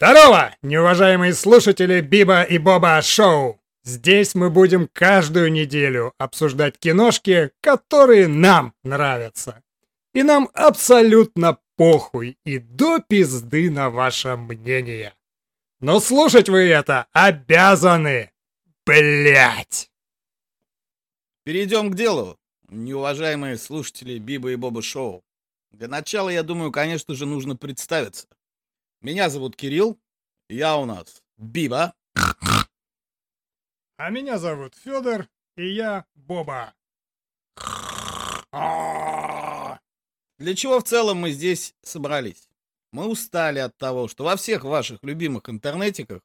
Здорово, неуважаемые слушатели Биба и Боба Шоу! Здесь мы будем каждую неделю обсуждать киношки, которые нам нравятся. И нам абсолютно похуй и до пизды на ваше мнение. Но слушать вы это обязаны, блять. Перейдем к делу, неуважаемые слушатели Биба и Боба Шоу. Для начала, я думаю, конечно же, нужно представиться. Меня зовут Кирилл, я у нас Биба. А меня зовут Федор, и я Боба. Для чего в целом мы здесь собрались? Мы устали от того, что во всех ваших любимых интернетиках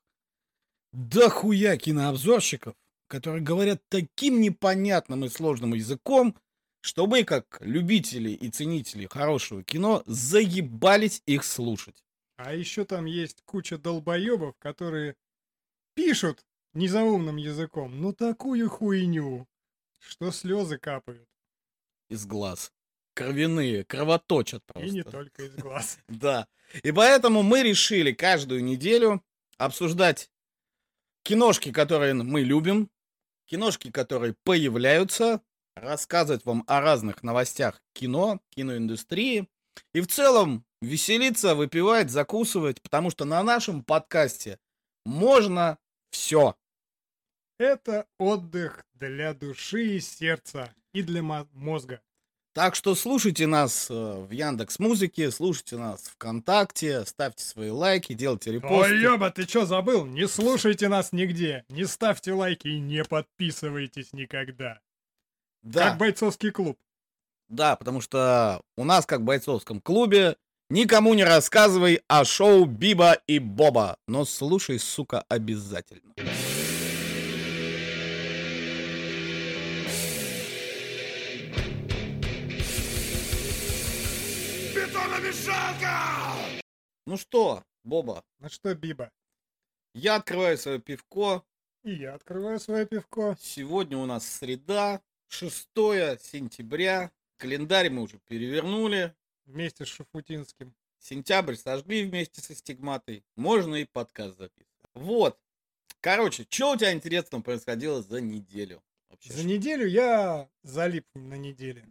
дохуя кинообзорщиков, которые говорят таким непонятным и сложным языком, что мы, как любители и ценители хорошего кино, заебались их слушать. А еще там есть куча долбоебов, которые пишут незаумным языком, ну такую хуйню, что слезы капают. Из глаз. Кровяные, кровоточат просто. И не только из глаз. Да. И поэтому мы решили каждую неделю обсуждать киношки, которые мы любим, киношки, которые появляются, рассказывать вам о разных новостях кино, киноиндустрии и в целом веселиться, выпивать, закусывать, потому что на нашем подкасте можно все. Это отдых для души и сердца и для мозга. Так что слушайте нас э, в Яндекс Музыке, слушайте нас ВКонтакте, ставьте свои лайки, делайте репосты. Ой, ёба, ты что забыл? Не слушайте нас нигде, не ставьте лайки и не подписывайтесь никогда. Да. Как бойцовский клуб. Да, потому что у нас, как в бойцовском клубе, никому не рассказывай о шоу Биба и Боба, но слушай, сука, обязательно. Бетономешалка! Ну что, Боба? Ну что, Биба? Я открываю свое пивко. И я открываю свое пивко. Сегодня у нас среда, 6 сентября. Календарь мы уже перевернули. Вместе с Шафутинским. Сентябрь сожгли вместе со стигматой. Можно и подкаст записывать. Вот. Короче, что у тебя интересного происходило за неделю? Вообще, за неделю я залип на неделе.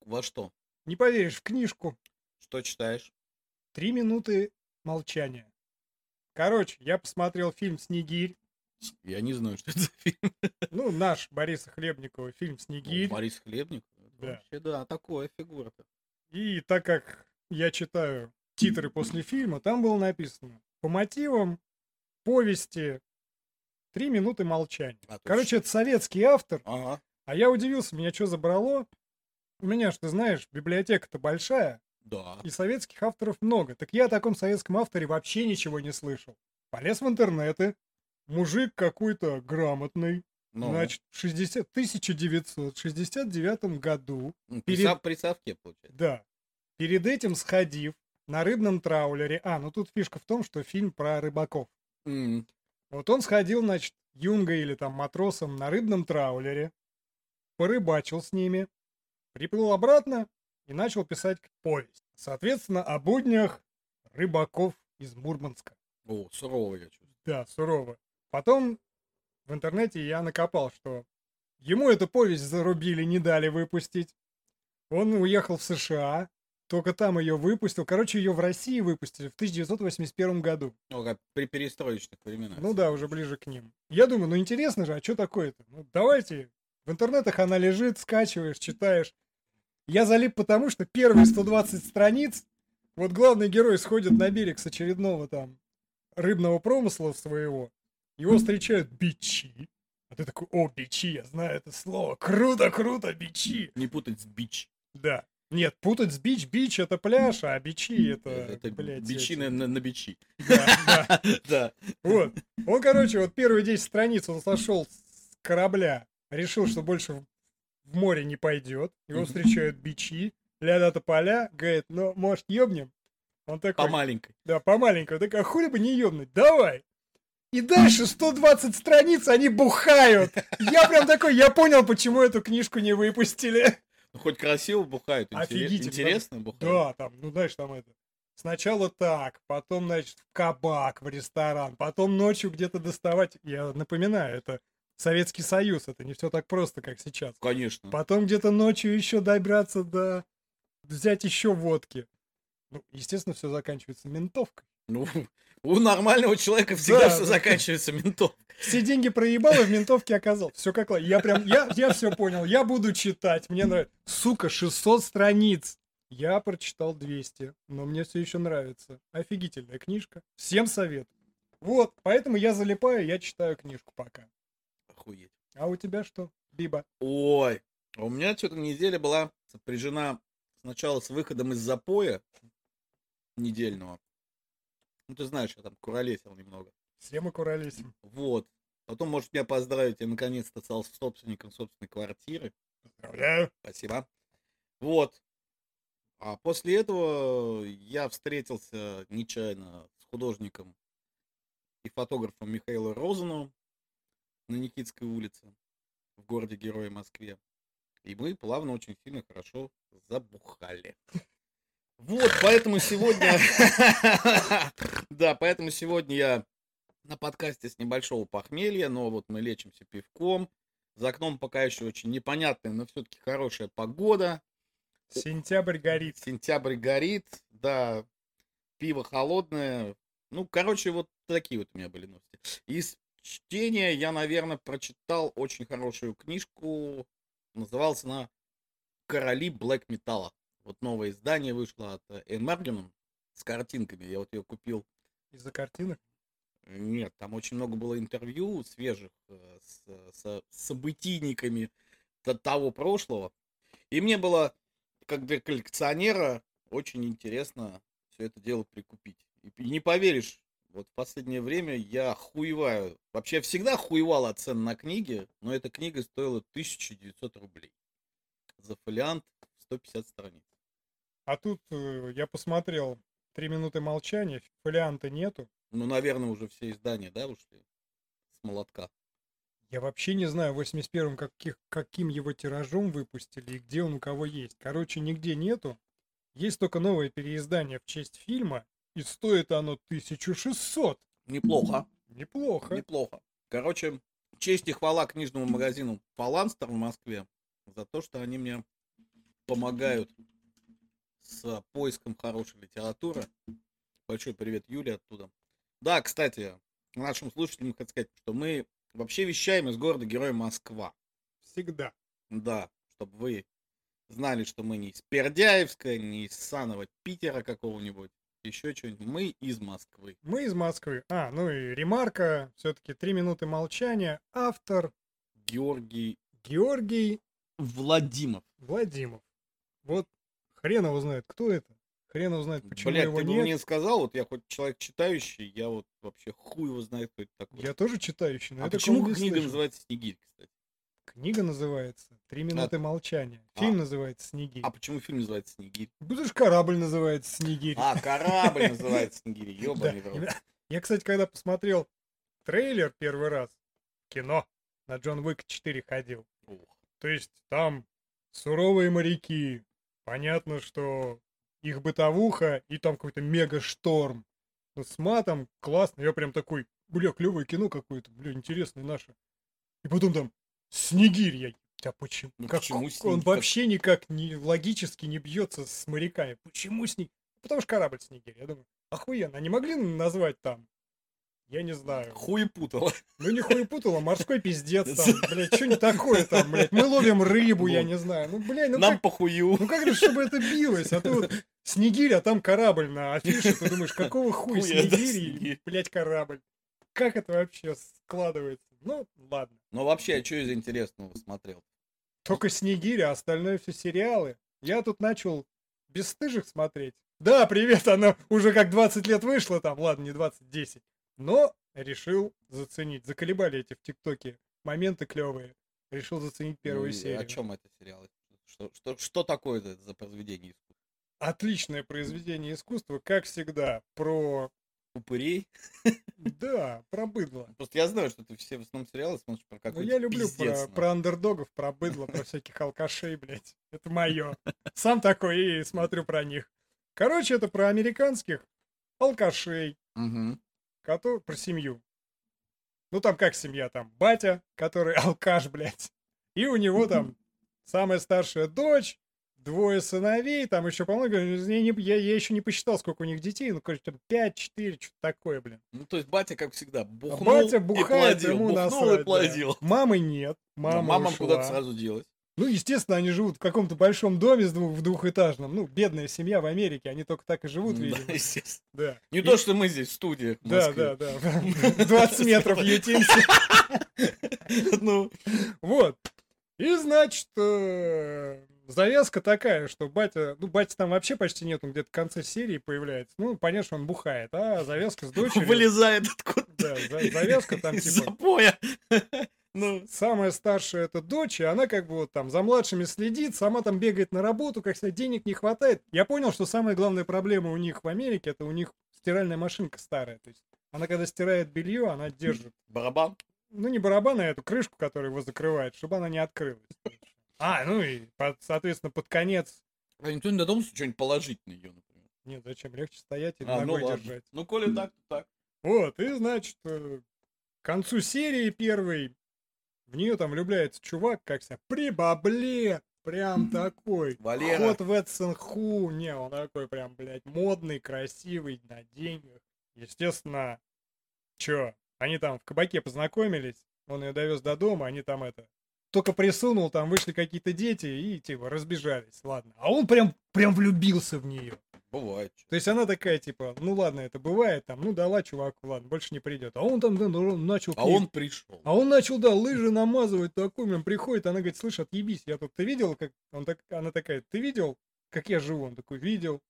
Во что? Не поверишь, в книжку. Что читаешь? Три минуты молчания. Короче, я посмотрел фильм «Снегирь». Я не знаю, что это за фильм. Ну, наш Бориса Хлебникова фильм «Снегирь». О, Борис Хлебников? Да. Вообще, да, такое фигура-то. И так как я читаю титры после фильма, там было написано по мотивам повести «Три минуты молчания». А, Короче, это советский автор. Ага. А я удивился, меня что забрало? У меня, что ты знаешь, библиотека-то большая. Да. И советских авторов много. Так я о таком советском авторе вообще ничего не слышал. Полез в интернеты. Мужик какой-то грамотный. Ну, Значит, в 60... 1969 году, ну, перед- при, Савке, получается. да, перед этим сходив на рыбном траулере. А, ну тут фишка в том, что фильм про рыбаков. М, Вот он сходил, значит, юнгой или там матросом на рыбном траулере, порыбачил с ними, приплыл обратно и начал писать повесть. Соответственно, о буднях рыбаков из Мурманска. О, сурово я чувствую. Да, сурово. Потом в интернете я накопал, что ему эту повесть зарубили, не дали выпустить. Он уехал в США, только там ее выпустил. Короче, ее в России выпустили в 1981 году. Ну, как при перестроечных временах. Ну да, уже ближе к ним. Я думаю, ну интересно же, а что такое-то? Ну давайте, в интернетах она лежит, скачиваешь, читаешь. Я залип потому, что первые 120 страниц, вот главный герой сходит на берег с очередного там рыбного промысла своего, его встречают бичи. А ты такой, о, бичи, я знаю это слово. Круто, круто, бичи. Не путать с бич. Да. Нет, путать с бич, бич это пляж, а бичи это, Это блядь, бичи эти- на, на, бичи. Да, да. Да. Вот. Он, короче, вот первые 10 страниц он сошел с корабля, решил, что больше в- море не пойдет. Его встречают бичи, ля-да поля, говорит, ну, может, ёбнем? Он такой, По маленькой. да, помаленькому, такой, а хули бы не ёбнуть, давай. И дальше 120 страниц они бухают. Я прям такой, я понял, почему эту книжку не выпустили. Ну, хоть красиво бухают. Офигительно. Интересно бухают. Да, там, ну знаешь, там это. Сначала так, потом, значит, в кабак, в ресторан, потом ночью где-то доставать. Я напоминаю, это Советский Союз, это не все так просто, как сейчас. Конечно. Потом где-то ночью еще добраться до... взять еще водки. Ну, естественно, все заканчивается ментовкой. Ну, у нормального человека всегда Да. все заканчивается ментов. Все деньги проебал и в ментовке оказал. Все как Я прям, я, я все понял. Я буду читать. Мне нравится. Сука, 600 страниц. Я прочитал 200, но мне все еще нравится. Офигительная книжка. Всем совет. Вот, поэтому я залипаю, я читаю книжку пока. Охуеть. А у тебя что, Биба? Ой, а у меня что-то неделя была сопряжена сначала с выходом из запоя недельного. Ну, ты знаешь, я там куролесил немного. Все мы куролесим. Вот. Потом, может, меня поздравить, я наконец-то стал собственником собственной квартиры. Поздравляю. Спасибо. Вот. А после этого я встретился нечаянно с художником и фотографом Михаилом Розану на Никитской улице в городе Героя Москве. И мы плавно, очень сильно, хорошо забухали. Вот, поэтому сегодня... Да, поэтому сегодня я на подкасте с небольшого похмелья, но вот мы лечимся пивком. За окном пока еще очень непонятная, но все-таки хорошая погода. Сентябрь горит. Сентябрь горит, да, пиво холодное. Ну, короче, вот такие вот у меня были новости. Из чтения я, наверное, прочитал очень хорошую книжку. Называлась она «Короли блэк металла». Вот новое издание вышло от Энн Маргенон с картинками. Я вот ее купил. Из-за картинок. Нет, там очень много было интервью свежих э, с, с событийниками т- того прошлого. И мне было, как для коллекционера, очень интересно все это дело прикупить. И не поверишь, вот в последнее время я хуеваю. Вообще я всегда хуевал от цен на книги, но эта книга стоила 1900 рублей. За фолиант 150 страниц. А тут э, я посмотрел три минуты молчания, фолианта нету. Ну, наверное, уже все издания, да, ушли с молотка. Я вообще не знаю, в 81-м каких, каким его тиражом выпустили и где он у кого есть. Короче, нигде нету. Есть только новое переиздание в честь фильма, и стоит оно 1600. Неплохо. Неплохо. Неплохо. Короче, честь и хвала книжному магазину Фаланстер в Москве за то, что они мне помогают с поиском хорошей литературы. Большой привет Юле оттуда. Да, кстати, нашим слушателям хочу сказать, что мы вообще вещаем из города Героя Москва. Всегда. Да, чтобы вы знали, что мы не из Пердяевска, не из Санова Питера какого-нибудь, еще что-нибудь. Мы из Москвы. Мы из Москвы. А, ну и ремарка. Все-таки три минуты молчания. Автор Георгий Георгий Владимов. Владимов. Вот хрен его знает, кто это. Хрен его знает, почему Блядь, его ты бы нет. мне сказал, вот я хоть человек читающий, я вот вообще хуй его знает, кто это такой. Я тоже читающий, но а я почему книга слышал. называется Снегирь, кстати? Книга называется «Три минуты молчания». А. Фильм называется «Снегирь». А почему фильм называется Снегирь? Будешь корабль называется «Снегирь». А, корабль называется Снегирь, Да. ёбаный рот. Я, кстати, когда посмотрел трейлер первый раз, кино, на Джон Уик 4 ходил. Ух. То есть там суровые моряки. Понятно, что их бытовуха и там какой-то мега-шторм. Ну, с матом классно. Я прям такой, бля, клевое кино какое-то, бля, интересное наше. И потом там Снегирь я. Да почему? Ну, Как почему он Снегирь? вообще никак не логически не бьется с моряками. Почему Снегирь? Потому что корабль Снегирь. Я думаю, охуенно. Они могли назвать там? Я не знаю. Хуепутало. Ну не хуепутало, морской пиздец там, блядь, что не такое там, блядь. Мы ловим рыбу, я не знаю. Ну, блядь, ну Нам как, похую. ну как же, чтобы это билось? А то вот Снегирь, а там корабль на афише, ты думаешь, какого хуя Снегирь и, блядь, корабль? Как это вообще складывается? Ну, ладно. Ну вообще, а что из интересного смотрел? Только Снегирь, а остальное все сериалы. Я тут начал бесстыжих смотреть. Да, привет, оно уже как 20 лет вышло там, ладно, не 20, 10. Но решил заценить. Заколебали эти в ТикТоке моменты клевые. Решил заценить первую Ну, серию. О чем это сериал? Что, что, что такое это за произведение искусства? Отличное произведение искусства, как всегда, про... Упырей? Да, про быдло. Просто я знаю, что ты все в основном сериалы смотришь про Ну, какой-то я люблю пиздец, про, про андердогов, про быдло, про всяких алкашей, блядь. Это мое. Сам такой и смотрю про них. Короче, это про американских алкашей, Мгм. Которые... про семью. Ну, там как семья? Там батя, который алкаш, блядь. И у него там самая старшая дочь, двое сыновей, там еще, по-моему, я, не- я, я еще не посчитал, сколько у них детей, ну, короче, там 5-4, что-то такое, блин. Ну, то есть батя, как всегда, бухнул батя и бухает, плодил. ему бухнул насрать, и да. плодил. Мамы нет, мама Мамам ушла. куда-то сразу делать. Ну, естественно, они живут в каком-то большом доме с двух, в двухэтажном. Ну, бедная семья в Америке, они только так и живут, Да, видимо. естественно. Да. Не И- то, что мы здесь в студии. в Да, да, да. 20 метров ютимся. Ну, Вот. И, значит, э, завязка такая, что батя... Ну, батя там вообще почти нет, он где-то в конце серии появляется. Ну, понятно, что он бухает, а завязка с дочерью... вылезает откуда-то. Да, за- завязка там из типа... запоя. Ну, Самая старшая это дочь, и она как бы вот там за младшими следит, сама там бегает на работу, как всегда, денег не хватает. Я понял, что самая главная проблема у них в Америке, это у них стиральная машинка старая. То есть она когда стирает белье, она держит, барабан. ну не барабан, а эту крышку, которая его закрывает, чтобы она не открылась. А, ну и, под- соответственно, под конец... А никто не додумался что-нибудь положить на ее, например. Нет, зачем? Легче стоять и А, ну ногой ладно. держать. Ну, коли так, то так. Вот, и, значит, э, к концу серии первой в нее там влюбляется чувак, как вся при бабле, прям такой. Валера. Ход в Эдсенху, не, он такой прям, блядь, модный, красивый, на деньгах. Естественно, чё, они там в кабаке познакомились, он ее довез до дома, они там это, только присунул, там вышли какие-то дети и типа разбежались, ладно. А он прям, прям влюбился в нее. Бывает. То есть она такая, типа, ну ладно, это бывает, там, ну дала чуваку, ладно, больше не придет. А он там да, ну, начал... А он пришел. а он начал, да, лыжи намазывать такой, прям приходит, она говорит, слышь, отъебись, я тут, ты видел, как... Он так... Она такая, ты видел, как я живу? Он такой, видел.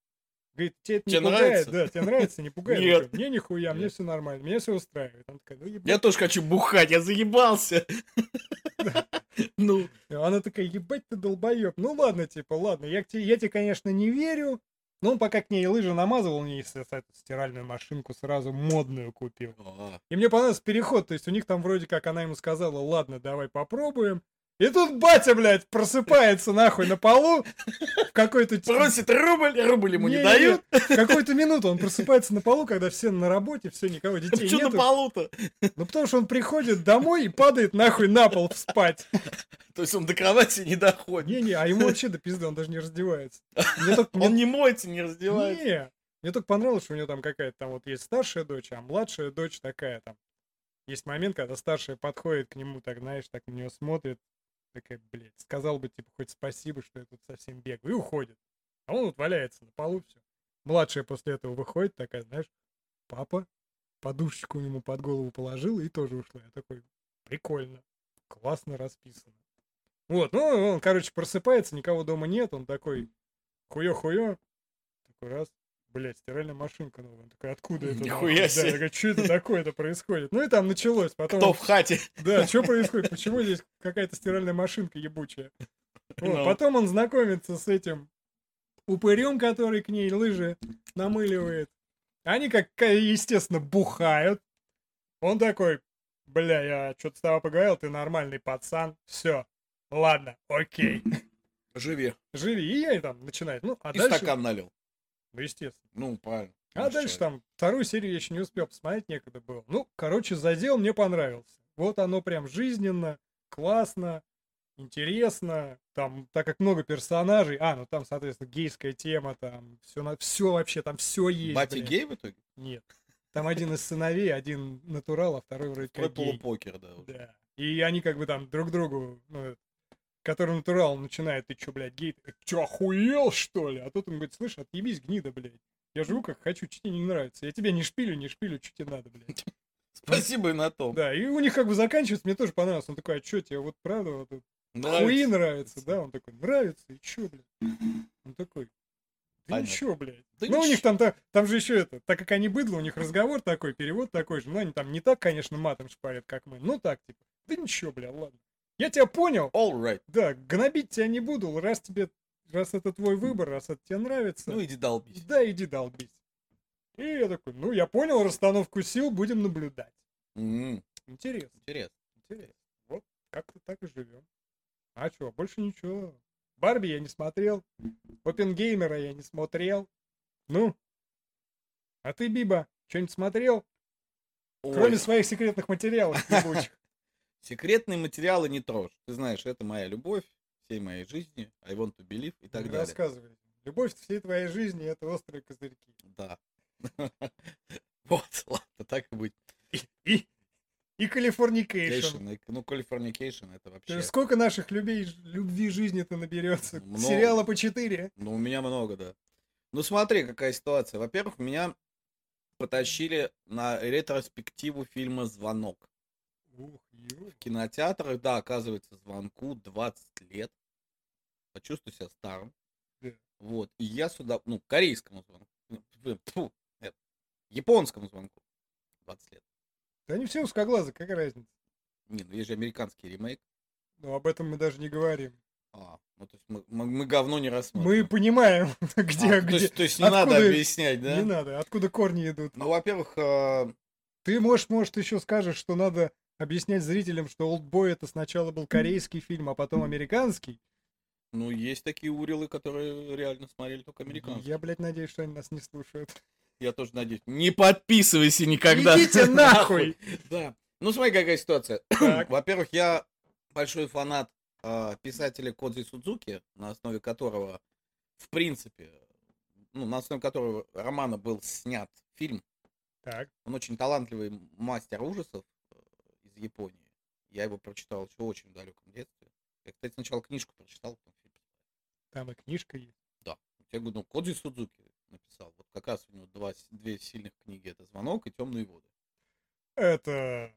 Говорит, тебе это не Тебе пугает? нравится? Да, тебе нравится, не пугает? Он Нет. Мне нихуя, мне Нет. все нормально, меня все устраивает. Он такая, ну ебать. Я тоже хочу бухать, я заебался. Ну, Она такая, ебать ты долбоеб. Ну ладно, типа, ладно, я, тебе, я тебе, конечно, не верю. Но он пока к ней лыжи намазывал, он ей эту стиральную машинку сразу модную купил. а, И мне понравился переход, то есть у них там вроде как она ему сказала, ладно, давай попробуем. И тут батя, блядь, просыпается нахуй на полу в какой-то... т- просит рубль, рубль ему не Не-не-не, дают. В какую-то минуту он просыпается на полу, когда все на работе, все, никого, детей на нету. полу-то? Ну потому что он приходит домой и падает нахуй на пол спать. То есть он до кровати не доходит. Не-не, а ему вообще до пизды, он даже не раздевается. Он не моется, не раздевается. Не, мне только понравилось, что у него там какая-то там вот есть старшая дочь, а младшая дочь такая там. Есть момент, когда старшая подходит к нему, так, знаешь, так на нее смотрит, такая, блядь, сказал бы, типа, хоть спасибо, что я тут совсем бегаю, и уходит. А он вот валяется на полу, все. Младшая после этого выходит, такая, знаешь, папа подушечку ему под голову положил и тоже ушла. Я такой, прикольно, классно расписано. Вот, ну, он, короче, просыпается, никого дома нет, он такой, хуё-хуё, такой раз, блядь, стиральная машинка новая. Он такой, откуда это? Нихуя нахуй?» себе. Да, такой, что это такое-то происходит? Ну и там началось. Потом, Кто в хате? да, что происходит? Почему здесь какая-то стиральная машинка ебучая? Вот, Ну. Потом он знакомится с этим упырем, который к ней лыжи намыливает. Они, как, естественно, бухают. Он такой, бля, я что-то с тобой поговорил, ты нормальный пацан. Все, ладно, окей. Живи. Живи. И я там начинает. Ну, а И дальше... стакан налил. Ну, естественно. Ну, правильно. А дальше там вторую серию я еще не успел посмотреть, некогда было. Ну, короче, задел мне понравился. Вот оно прям жизненно, классно, интересно. Там, так как много персонажей. А, ну там, соответственно, гейская тема, там все, на... все вообще, там все есть. Батя блин. гей в итоге? Нет. Там один из сыновей, один натурал, а второй вроде как гей. полупокер, да. уже. Да. И они как бы там друг другу, ну, который натурал начинает, ты чё, блядь, гей? Чё, охуел, что ли? А тут он говорит, слышь, отъебись, гнида, блядь. Я живу как хочу, что тебе не нравится. Я тебя не шпилю, не шпилю, что тебе надо, блядь. Спасибо и на том. Да, и у них как бы заканчивается, мне тоже понравилось. Он такой, а чё тебе, вот правда, вот Нравится? хуи нравится, да? Он такой, нравится, и чё, блядь? Он такой, да Понятно. ничего, блядь. Да ну, у ничего. них там, та- там же еще это, так как они быдло, у них разговор такой, перевод такой же. Ну, они там не так, конечно, матом шпарят, как мы. Ну, так, типа, да ничего, бля, ладно. Я тебя понял, All right. да, гнобить тебя не буду, раз тебе, раз это твой выбор, раз это тебе нравится, Ну, иди долбись. да, иди долбись. И я такой, ну, я понял расстановку сил, будем наблюдать. М, Интересно, Интересно. интересно. Вот, как-то так и живем. А что, больше ничего. Барби я не смотрел, Опенгеймера я не смотрел. Ну? А ты, Биба, что-нибудь смотрел? Ой, Кроме своих секретных материалов ебучих. Секретные материалы не трожь. Ты знаешь, это моя любовь всей моей жизни. I want to believe и так Ну, далее. Рассказывай. Любовь всей твоей жизни — это острые козырьки. Да. Вот, ладно, так и быть. И, и Californication. Cation, Ну, Californication это вообще... Сколько наших любей, любви жизни-то наберется? Много. Сериала по 4. Ну, у меня много, да. Ну, смотри, какая ситуация. Во-первых, меня потащили на ретроспективу фильма «Звонок». В кинотеатрах, да, оказывается, «Звонку» 20 лет. Почувствуй себя старым. Да. Вот. И я сюда, ну, корейскому звонку. ну, тьфу, это, японскому звонку. 20 лет. Да они все узкоглазы, какая разница? Не, ну есть же американский ремейк. Ну, об этом мы даже не говорим. А, ну то есть мы, мы, мы говно не Мы рассматриваем. понимаем, где, А, то, где. есть, то есть не надо откуда- объяснять, да? Не надо, откуда корни идут. Ну, во-первых, э, Ты, может, может, еще скажешь, что надо объяснять зрителям, что «Олдбой» это сначала был корейский фильм, а потом американский. ну, есть такие урилы, которые реально смотрели только американцы. Я, блядь, надеюсь, что они нас не слушают. Я тоже надеюсь. Не подписывайся никогда. Идите нахуй! Да. Ну, смотри, какая ситуация. Во-первых, я большой фанат э, писателя Кодзи Судзуки, на основе которого, в принципе, ну, на основе которого романа был снят фильм. Так, Он очень талантливый мастер ужасов Японии. Я его прочитал еще очень в далеком детстве. Я, кстати, сначала книжку прочитал, потом фильм. там и книжка есть. Да. Я говорю, ну, Кодзи Судзуки написал. Вот как раз у него два, две сильных книги. Это «Звонок» и «Темные воды». Это...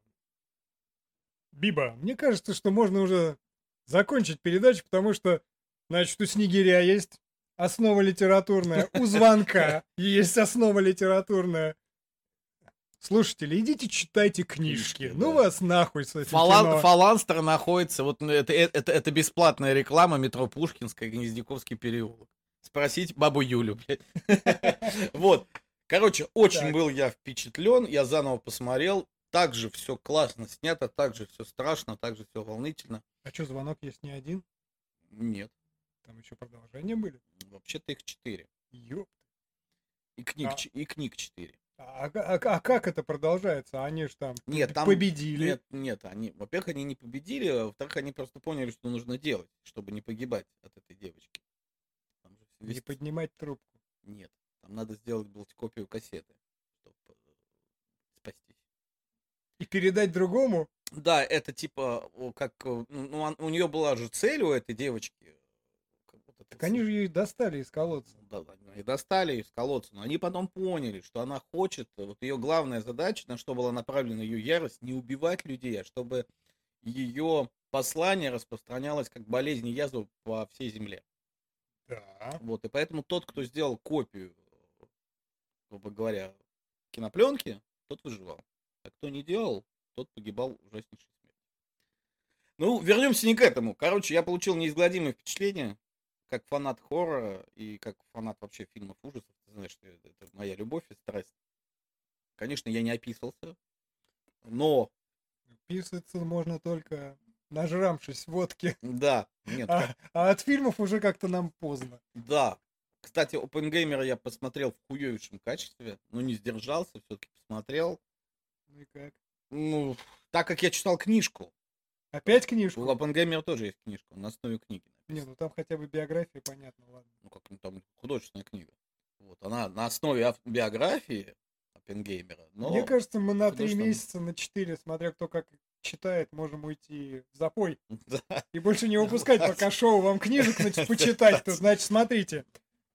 Биба, мне кажется, что можно уже закончить передачу, потому что, значит, у Снегиря есть основа литературная, у Звонка есть основа литературная. Слушатели, идите читайте книжки. Книжки, Ну да. вас нахуй с этим Фалан, кино. Фаланстер находится, вот ну, это, это, это, это бесплатная реклама метро Пушкинская, Гнездяковский переулок. Спросить бабу Юлю, блядь. Вот. Короче, очень Так. был я впечатлен, я заново посмотрел. Также все классно снято, также все страшно, также все волнительно. А что, звонок есть не один? Нет, Там еще продолжения были? вообще-то их четыре. Ёп. И книг, А. и книг четыре. А, а- а- а как это продолжается? Они же там, Нет, там... победили. Нет, нет, они, во-первых, они не победили, а во-вторых, они просто поняли, что нужно делать, чтобы не погибать от этой девочки. Там же Не весь- поднимать трубку. Нет, там надо сделать было копию кассеты, чтобы спастись. И передать другому? Да, это типа, как, э, ну, он- у нее была же цель у этой девочки. э, как вот это Так они же ее достали из колодца. Да, и достали из колодца, но они потом поняли, что она хочет, вот ее главная задача, на что была направлена ее ярость, не убивать людей, а чтобы ее послание распространялось как болезнь и язва по всей земле. Да. Вот, и поэтому тот, кто сделал копию, грубо говоря, кинопленки, тот выживал. А кто не делал, тот погибал ужаснейшей смертью. Ну, вернемся не к этому. Короче, я получил неизгладимое впечатление, как фанат хоррора и как фанат вообще фильмов ужасов. Ты знаешь, что это, моя любовь и страсть. Конечно, я не описывался, но, Писаться можно только нажрамшись водки. да, нет, А, а от фильмов уже как-то нам поздно. Да. Кстати, Опенгеймера я посмотрел в хуёвейшем качестве, но не сдержался, все-таки посмотрел. Ну и как? Ну, так как я читал книжку. Опять У книжку? Опенгеймера тоже есть книжка, на основе книги Не, ну там хотя бы биография, понятно, ладно. Ну, как ну, там художественная книга. Вот, она на основе биографии Опенгеймера, но... Мне кажется, мы на три месяца, на четыре, смотря кто как читает, можем уйти в запой. Да. И больше не выпускать, пока шоу вам книжек значит, почитать. То, значит, смотрите.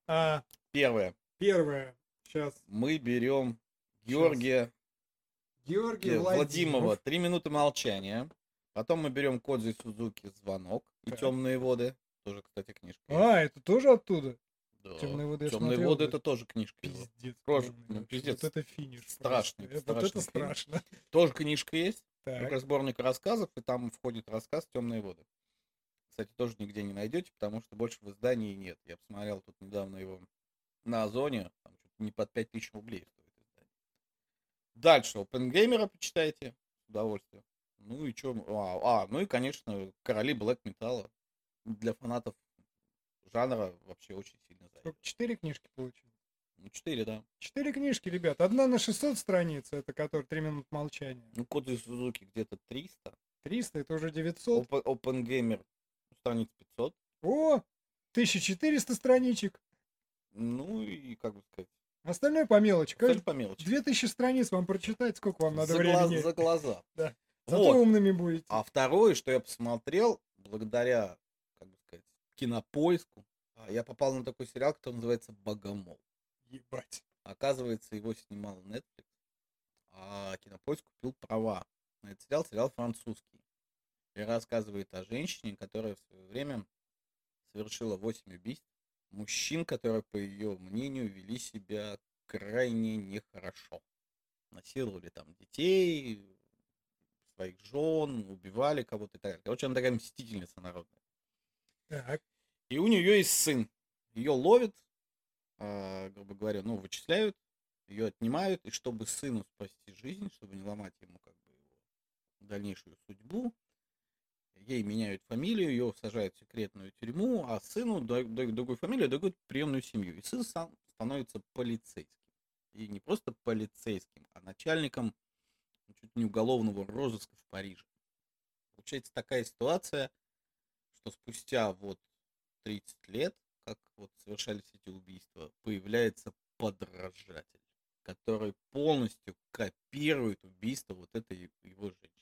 А, Первое. первое. Сейчас. Мы берем Георгия Георгий э, Владимиров. Владимова «Три минуты молчания». Потом мы берем Кодзи Сузуки «Звонок» и Так. «Темные воды». Тоже, кстати, книжка. А, это тоже оттуда? Да. «Темные воды» «Темные смотрел, воды» это тоже книжка. Пиздец. Тоже, ну, пиздец. Вот это финиш. Страшный, просто. Вот это страшный страшно. Тоже книжка есть. Так. Сборник рассказов, и там входит рассказ «Темные воды». Кстати, тоже нигде не найдете, потому что больше в издании нет. Я посмотрел тут недавно его на Озоне, там чуть не под 5000 рублей стоит издание. Дальше, Опенгеймера почитайте, с удовольствием. Ну и что? А, а, ну и, конечно, короли блэк металла. Для фанатов жанра вообще очень сильно зайдет. Четыре книжки получилось? Ну, четыре, да. Четыре книжки, ребят. Одна на 600 страниц, это который «Три минут молчания». Ну, код из Сузуки где-то 300. 300, это уже 900. Open, Open Gamer страниц 500. О, 1400 страничек. Ну, и как бы сказать, Остальное по мелочи. Остальное по мелочи. 2000 страниц вам прочитать, сколько вам надо за, времени. глаз- за глаза. Да. Зато Вот. умными будете. А второе, что я посмотрел, благодаря, кинопоиску, а, я попал на такой сериал, который называется «Богомол». Ебать. Оказывается, его снимал Netflix, а кинопоиск купил права на этот сериал. Сериал французский. И рассказывает о женщине, которая в свое время совершила 8 убийств. Мужчин, которые, по ее мнению, вели себя крайне нехорошо. Насиловали там детей, своих жен, убивали кого-то и так далее. Короче, она такая мстительница народная. Так. И у нее есть сын. Ее ловят, а, грубо говоря, ну, вычисляют, ее отнимают, и чтобы сыну спасти жизнь, чтобы не ломать ему как бы дальнейшую судьбу, ей меняют фамилию, ее сажают в секретную тюрьму, а сыну дают другую фамилию, дают приемную семью. И сын сам становится полицейским. И не просто полицейским, а начальником чуть не уголовного розыска в Париже. Получается такая ситуация, что спустя вот 30 лет, как вот совершались эти убийства, появляется подражатель, который полностью копирует убийство вот этой его женщины.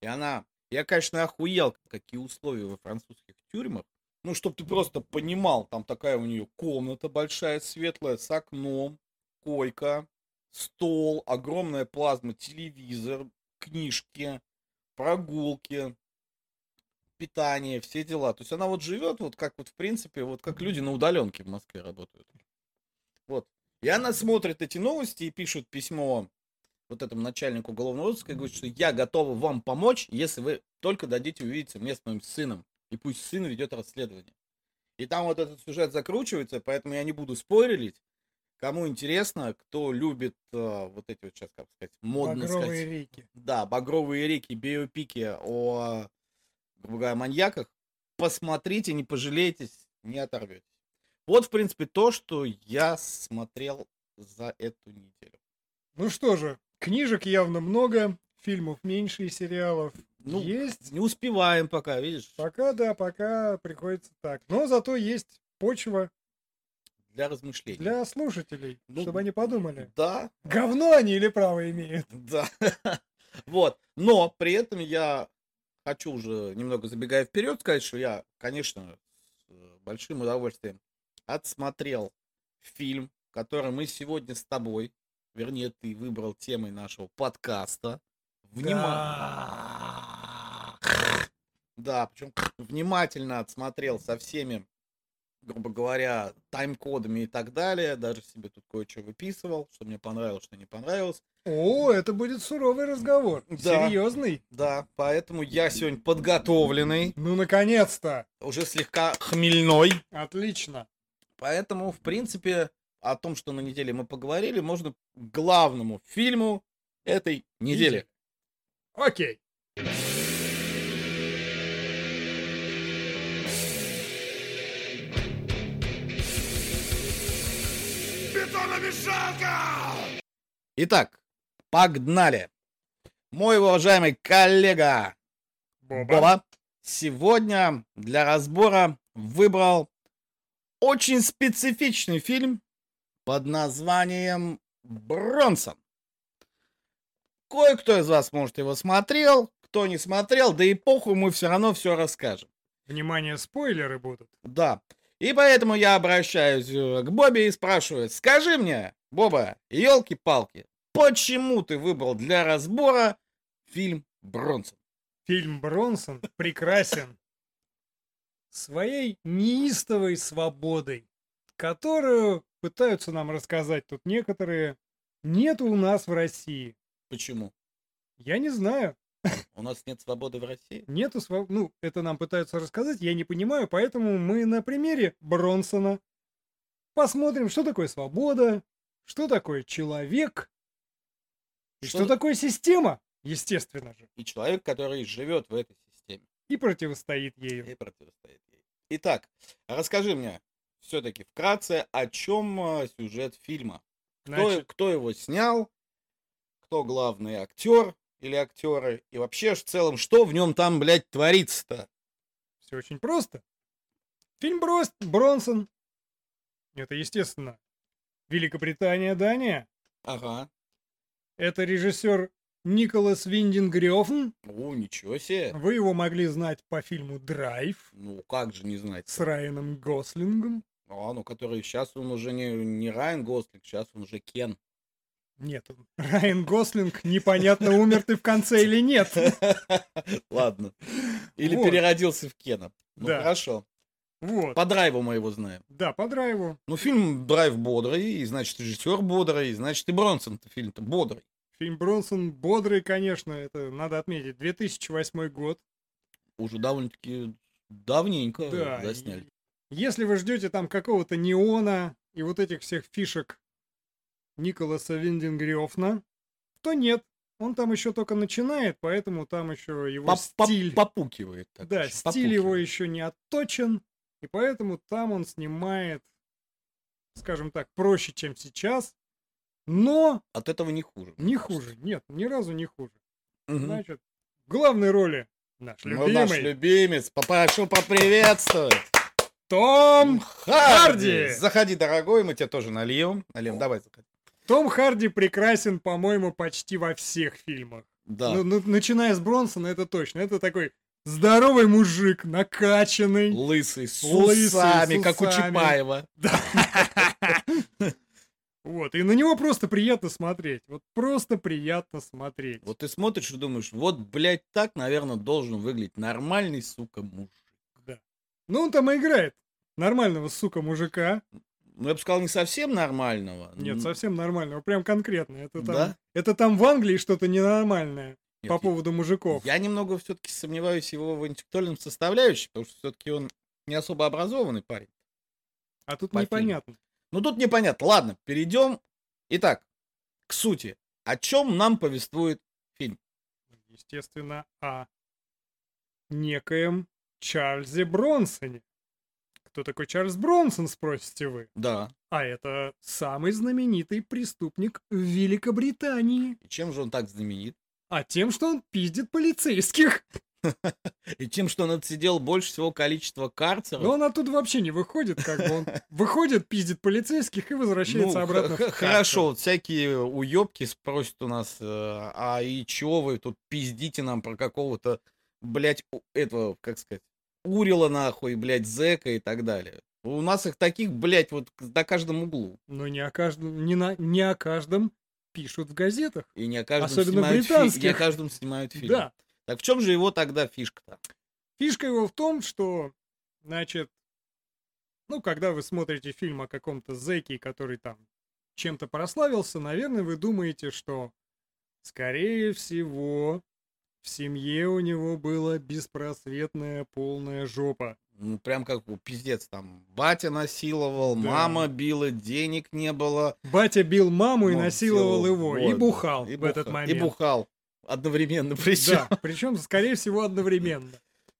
И она, я, конечно, охуел, какие условия во французских тюрьмах. Ну, чтобы ты просто понимал, там такая у нее комната большая, светлая, с окном, койка, стол, огромная плазма, телевизор, книжки, прогулки, питание, все дела. То есть она вот живет, вот как вот в принципе, вот как люди на удаленке в Москве работают. Вот. И она смотрит эти новости и пишет письмо вот этому начальнику уголовного розыска и говорит, что я готова вам помочь, если вы только дадите увидеться мне с моим сыном. И пусть сын ведет расследование. И там вот этот сюжет закручивается, поэтому я не буду спойлерить. Кому интересно, кто любит э, вот эти вот сейчас, как сказать, модно Багровые сказать, реки. да, багровые реки, биопики о, грубо говоря, маньяках, посмотрите, не пожалейтесь, не оторветесь. Вот, в принципе, то, что я смотрел за эту неделю. Ну что же, книжек явно много, фильмов меньше и сериалов Ну, есть. Не успеваем пока, видишь, Пока, да, пока приходится так. Но зато есть почва для размышлений. для слушателей, Ну, чтобы они подумали, Да, говно они или право имеют. да. Вот. Но при этом я хочу уже, немного забегая вперед, сказать, что я, конечно, с э, большим удовольствием отсмотрел фильм, который мы сегодня с тобой, вернее, ты выбрал темой нашего подкаста. Внимательно. Да, причем внимательно отсмотрел со всеми, грубо говоря, тайм-кодами и так далее. Даже себе тут кое-что выписывал, что мне понравилось, что не понравилось. О, это будет суровый разговор. Да. Серьезный. Да, поэтому я сегодня подготовленный, Ну, наконец-то. уже слегка хмельной. Отлично. Поэтому, в принципе, о том, что на неделе мы поговорили, можно к главному фильму этой недели. Окей. Итак, погнали. Мой уважаемый коллега Боба сегодня для разбора выбрал очень специфичный фильм под названием Бронсон. Кое-кто из вас, может, его смотрел, кто не смотрел, да и похуй, мы все равно все расскажем. Внимание, спойлеры будут. Да. И поэтому я обращаюсь э, к Бобе и спрашиваю, скажи мне, Боба, елки-палки, почему ты выбрал для разбора фильм Бронсон? Фильм Бронсон прекрасен своей неистовой свободой, которую пытаются нам рассказать тут некоторые, нет у нас в России. Почему? Я не знаю. У нас нет свободы в России? Нету своб... Ну, это нам пытаются рассказать, я не понимаю, поэтому мы на примере Бронсона посмотрим, что такое свобода, что такое человек, и Что что, такое система, естественно же, И человек, который живет в этой системе и противостоит ею. и противостоит ей. Итак, расскажи мне, все-таки вкратце, о чем а, сюжет фильма. Кто, Значит, кто его снял, кто главный актер или актеры, и вообще в целом, что в нем там, блядь, творится-то? все очень просто. Фильм Брос... Бронсон. Это, естественно, Великобритания, Дания. Ага. Это режиссер Николас Виндинг Грёфн. О, ничего себе. Вы его могли знать по фильму «Драйв» Ну, как же не знать. с Райаном Гослингом. А, ну, который сейчас он уже не, не Райан Гослинг, сейчас он уже Кен. Нет, Райан Гослинг, непонятно, умер ты в конце или нет. Ладно. Или Вот. переродился в Кена. Ну, Да. хорошо. Вот, По драйву мы его знаем. да, по драйву. Ну, фильм драйв бодрый, и значит, режиссер бодрый, и значит, и Бронсон-то фильм-то бодрый. Фильм Бронсон бодрый, конечно, это надо отметить. 2008 год. Уже довольно-таки давненько Да. засняли. Если вы ждете там какого-то неона и вот этих всех фишек Николаса Виндингрёфна, то нет. Он там еще только начинает, поэтому там еще его Поп- поп- стиль... Попукивает. так Да, уж, стиль его попукивает. еще не отточен, и поэтому там он снимает, скажем так, проще, чем сейчас, но От этого не хуже. не хуже. Нет, ни разу не хуже. Мгм. Значит, в главной роли наш Ну, наш любимый любимец, попрошу поприветствовать. Том Харди! Харди! Заходи, дорогой, мы тебе тоже нальем. Нальем, давай, заходи. Том Харди прекрасен, по-моему, почти во всех фильмах. Да. Ну, ну, начиная с Бронсона, это точно. Это такой здоровый мужик, накачанный. Лысый, с Лысый, с усами, как у усами. Чапаева. Вот, и на него просто приятно смотреть. Вот просто приятно смотреть. Вот ты смотришь и думаешь, вот, блядь, так, наверное, должен выглядеть нормальный, сука, мужик. Да. Ну, он там и играет. Нормального, сука, мужика. Ну, я бы сказал, не совсем нормального. Нет, совсем нормального. Прям конкретно. Это там, Да? это там в Англии что-то ненормальное Нет, по поводу мужиков. Я немного все-таки сомневаюсь его в интеллектуальном составляющей, потому что все-таки он не особо образованный парень. А тут по фильму. непонятно. Ну, тут непонятно. Ладно, перейдем. Итак, к сути. О чем нам повествует фильм? Естественно, о некоем Чарльзе Бронсоне. Кто такой Чарльз Бронсон, спросите вы? Да. А это самый знаменитый преступник в Великобритании. И чем же он так знаменит? А тем, что он пиздит полицейских. И тем, что он отсидел больше всего количества карцеров. Но он оттуда вообще не выходит, как бы он выходит, пиздит полицейских и возвращается Ну, обратно. х- в Хорошо, вот всякие уебки спросят у нас, э, а и чего вы тут пиздите нам про какого-то, блядь, этого, как сказать, Урила нахуй, блядь, зэка и так далее. У нас их таких, блядь, вот на каждом углу. Но не о каждом, не, на, не о каждом пишут в газетах. И не о каждом Особенно снимают фи- британских. не о каждом снимают фильм. Да. Так в чем же его тогда фишка-то? Фишка его в том, что, значит, ну, когда вы смотрите фильм о каком-то зэке, который там чем-то прославился, наверное, вы думаете, что, скорее всего, в семье у него была беспросветная полная жопа. Ну, прям как у пиздец там. Батя насиловал, Да. мама била, денег не было. Батя бил маму и Ну, насиловал всё, его, и вот, бухал и в этот бухал, момент. И бухал. Одновременно причем. Да, причем, скорее всего, одновременно.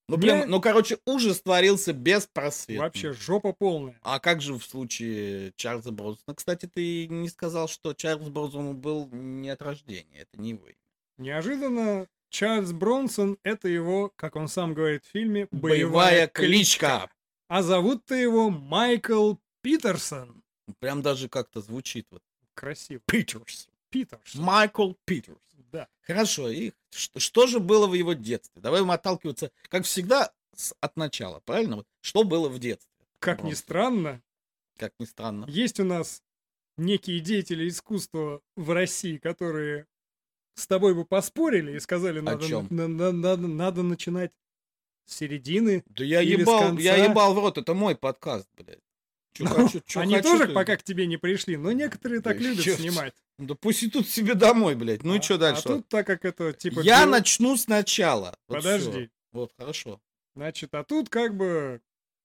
Ну, Не- прям, ну, короче, ужас творился беспросветно. Вообще жопа полная. А как же в случае Чарльза Бронсона? Кстати, ты не сказал, что Чарльз Бронсон был не от рождения. Это не его имя. Неожиданно Чарльз Бронсон — это его, как он сам говорит в фильме, Боевая кличка. А зовут-то его Майкл Питерсон. Прям даже как-то звучит вот. Красиво. Питерс. Питерсон. Майкл Питерс. Да. Хорошо, и что, что же было в его детстве? Давай мы отталкиваться, как всегда, с- от начала, правильно? Вот, что было в детстве? Как ни Бронсон? странно, Как ни странно. есть у нас некие деятели искусства в России, которые с тобой бы поспорили и сказали, надо, чём? на- на- надо, надо начинать с середины. Да я Или с ебал, я конца. ебал в рот, это мой подкаст, блядь. Чё Ну, хочу, чё Они хочу, тоже то- пока к тебе не пришли, но некоторые так Да любят чёрт. снимать. Да пусть идут себе домой, блядь. Ну и А- что дальше? А тут так как это типа... я бел- начну сначала. Вот Подожди. Вот, хорошо. Значит, а тут как бы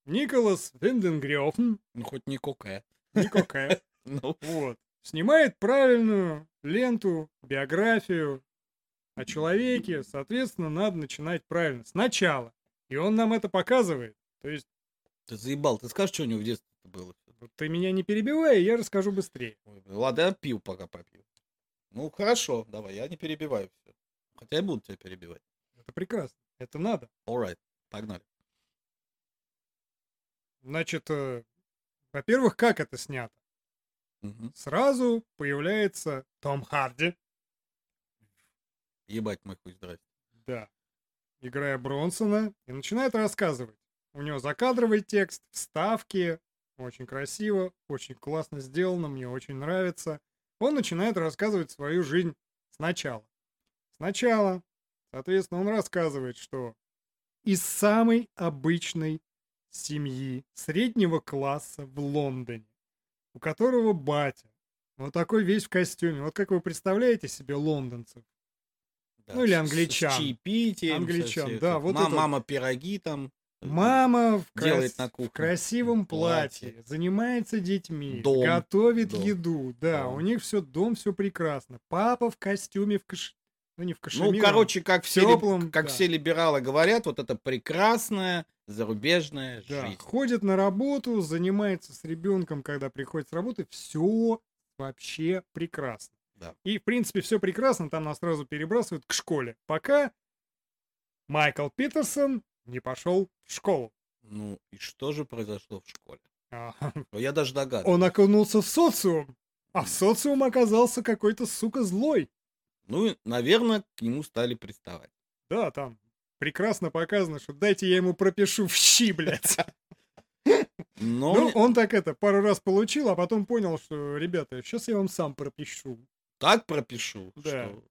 Николас Винденгрёфн, Ну хоть не кокая. Никока, Ну, вот, снимает правильную ленту, биографию о человеке, соответственно, надо начинать правильно, сначала. И он нам это показывает. То есть, ты заебал. Ты скажешь, что у него в детстве было. Ты меня не перебивай, я расскажу быстрее. Ладно, я пил, пока попил. Ну, хорошо, давай, я не перебиваю все. Хотя я буду тебя перебивать. Это прекрасно. Это надо. Alright, погнали. Значит, э, во-первых, как это снято? Мгм. Сразу появляется Том Харди, Ебать мой хуй, здрасте. да, играя Бронсона, и начинает рассказывать. У него закадровый текст, вставки, очень красиво, очень классно сделано, мне очень нравится. Он начинает рассказывать свою жизнь сначала. Сначала, соответственно, он рассказывает, что из самой обычной семьи среднего класса в Лондоне, у которого батя, вот такой весь в костюме. Вот как вы представляете себе лондонцев? Да, Ну, или с- с англичан. чаепитием, Англичан, да, как вот ма- это- Мама пироги там. э, Мама в, Делает крас- на в кухне красивом платье, платье. занимается детьми, Дом. готовит Дом. еду. Да, Да. у них все дом, все прекрасно. Папа в костюме, в каш... ну не в Ну, кашемировом, короче, как все, тёплом, как да. все либералы говорят, вот это прекрасная зарубежная да, жизнь. ходит на работу, занимается с ребенком, когда приходит с работы, все вообще прекрасно. Да. И, в принципе, все прекрасно, там нас сразу перебрасывают к школе. Пока Майкл Питерсон не пошел в школу. Ну, и что же произошло в школе? А, Ну, Я даже догадываюсь. Он окунулся в социум, а в социум оказался какой-то, сука, злой. Ну, и, наверное, к нему стали приставать. Да, там прекрасно показано, что дайте я ему пропишу в щи, блядь. Но Ну, он так это пару раз получил, а потом понял, что, ребята, сейчас я вам сам пропишу. так пропишу, Да. что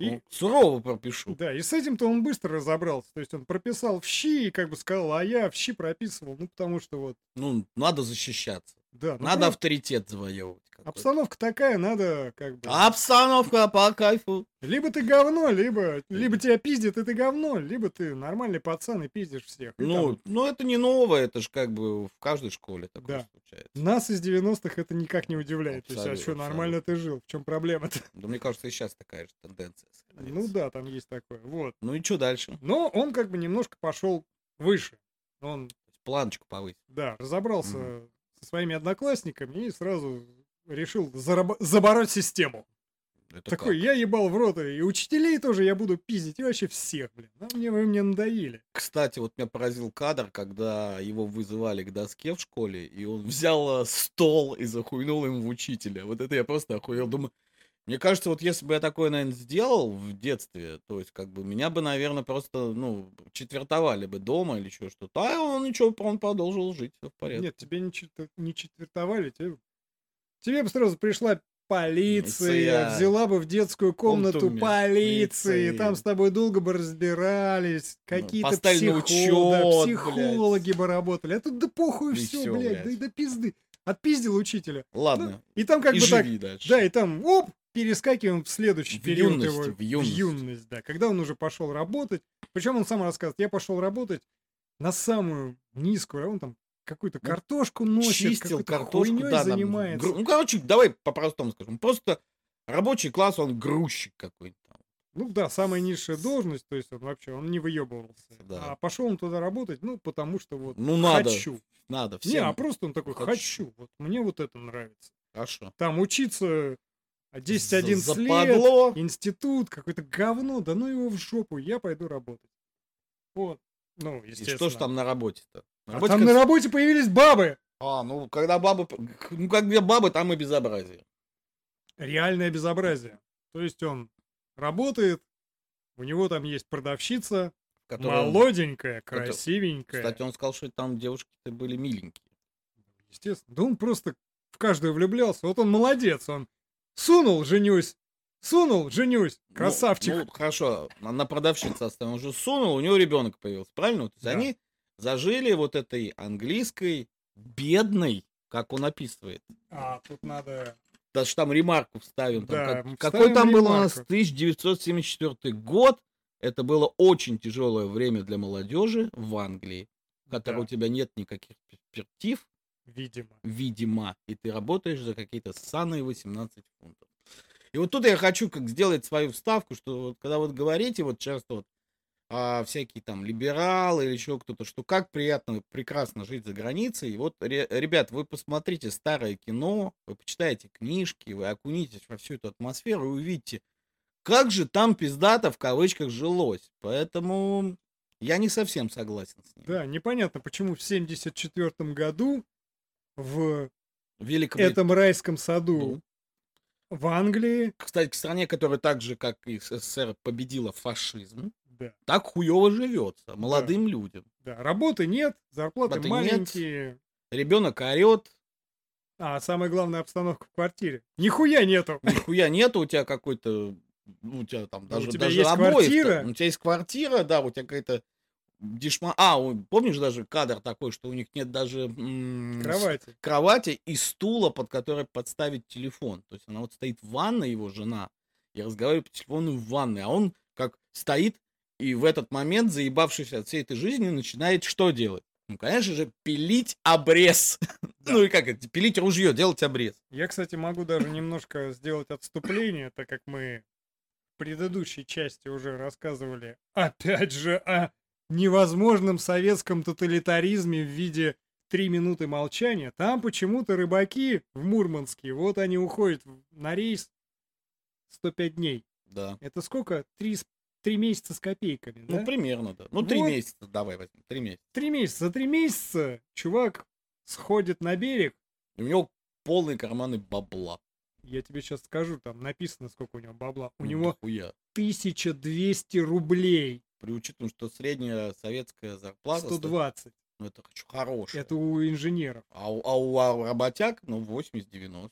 И- ну, сурово пропишу. Да, и с этим-то он быстро разобрался. То есть он прописал в щи и как бы сказал, а я в щи прописывал, ну потому что вот, Ну, надо защищаться. Да. ну, надо прям авторитет завоевывать. Обстановка такая, надо как бы... Обстановка по кайфу. Либо ты говно, либо, либо тебя пиздит, и ты говно, либо ты нормальный пацан и пиздишь всех. И Ну, там ну, это не новое, это же как бы в каждой школе такое Да. случается. Нас из 90-х это никак не удивляет. То есть, а Абсолютно, что, нормально ты жил? В чем проблема-то? Да мне кажется, и сейчас такая же тенденция. Ну да, там есть такое. Вот. Ну и что дальше? Но он как бы немножко пошел выше. Он, Планочку повысить. да, разобрался со своими одноклассниками и сразу решил зараб- забороть систему. Это Такой, как? я ебал в рот, и учителей тоже я буду пиздить, и вообще всех, блин. Ну, мне, вы мне надоели. Кстати, вот меня поразил кадр, когда его вызывали к доске в школе, и он взял э, стол и захуйнул им в учителя. Вот это я просто охуел. Думаю, мне кажется, вот если бы я такое, наверное, сделал в детстве, то есть, как бы, меня бы, наверное, просто, ну, четвертовали бы дома или еще что-то. А он ничего, он продолжил жить, все в порядке. Нет, тебе не, чет- не четвертовали, тебе... тебе бы сразу пришла полиция, Полиция. взяла бы в детскую комнату Комнату полиции, полиции. там с тобой долго бы разбирались, какие-то поставили на психо- да, учет, психологи бы работали. А тут да похуй И все, всё, блядь, блядь. да и до пизды. Отпиздил учителя. Ладно, И там как и бы так, живи дальше. да, и там, оп, перескакиваем в следующий В период юность, его, в юность. юность, да, когда он уже пошел работать. Причем он сам рассказывает, я пошел работать на самую низкую, а он там какую-то Ну, картошку носит, чистил картошку, да, занимается. гру- Ну, короче, давай по-простому скажем. Просто рабочий класс, он грузчик какой-то там. Ну да, самая низшая должность, то есть он вообще, он не выебывался. Да. А пошел он туда работать, ну, потому что вот Ну, надо. хочу. Надо, Не, всем. а просто он такой, хочу. хочу. Вот мне вот это нравится. Хорошо. Там учиться 10-11 лет, Западло. институт, какое-то говно, да ну его в жопу, я пойду работать. Вот. Ну, И естественно. что ж там на работе-то? На А работе там как- на работе появились бабы. А, ну, когда бабы... Ну, как где бабы, там и безобразие. Реальное безобразие. То есть он работает, у него там есть продавщица, Которая- молоденькая, красивенькая. Кстати, он сказал, что там девушки-то были миленькие. Естественно. Да он просто в каждую влюблялся. Вот он молодец, он сунул, женюсь, сунул, женюсь. Ну, Красавчик. Ну, хорошо, на продавщице оставил. Он же сунул, у него ребенок появился, правильно? То есть Да. они зажили вот этой английской бедной, как он описывает. А, тут надо... Даже там ремарку вставим. там Да, как- какой там был у нас ремарку. 1974 год. Это было очень тяжелое время для молодежи в Англии, в которой Да. у тебя нет никаких перспектив, Видимо. видимо, и ты работаешь за какие-то ссаные 18 фунтов. И вот тут я хочу как сделать свою вставку, что вот когда вот говорите вот часто вот а, всякие там либералы или еще кто-то, что как приятно, прекрасно жить за границей. И вот, ре- ребят, вы посмотрите старое кино, вы почитаете книжки, вы окунитесь во всю эту атмосферу и увидите, как же там пиздато в кавычках жилось. Поэтому я не совсем согласен с ним. Да, непонятно, почему в 74 году в Великобритания. этом райском саду Ну, в Англии, Кстати, к стране, которая так же, как и СССР, победила фашизм, да, так хуево живется молодым людям. да, работы нет, зарплаты Работы нет. маленькие, Ребенок орет, а самая главная обстановка в квартире. Нихуя нету. нихуя нету, у тебя какой-то, у тебя там даже, у тебя даже есть обоев-то. квартира. У тебя есть квартира, да, у тебя какая-то дешма... А, помнишь даже кадр такой, что у них нет даже м, Кровати. кровати и стула, под который подставить телефон. То есть она вот стоит в ванной, его жена, и разговаривает по телефону в ванной, а он как стоит и в этот момент, заебавшись от всей этой жизни, начинает что делать? Ну, конечно же, пилить обрез. Ну и как это, пилить ружье, делать обрез. Я, кстати, могу даже немножко сделать отступление, так как мы в предыдущей части уже рассказывали, опять же, о невозможном советском тоталитаризме в виде три минуты молчания. Там почему-то рыбаки в Мурманске, вот они уходят на рейс 105 дней. Да. Это сколько? Три, три месяца с копейками, да? Ну, примерно, да. Ну, три Вот. месяца, давай возьмем, три месяца. Три месяца. За три месяца чувак сходит на берег. У него полные карманы бабла. Я тебе сейчас скажу, там написано, сколько у него бабла. У Ну, него дохуя. 1200 рублей. При учетом, что средняя советская зарплата... сто- 120. Ну, это очень хорошая. Это у инженеров. А, у, а у а работяг, ну, 80-90.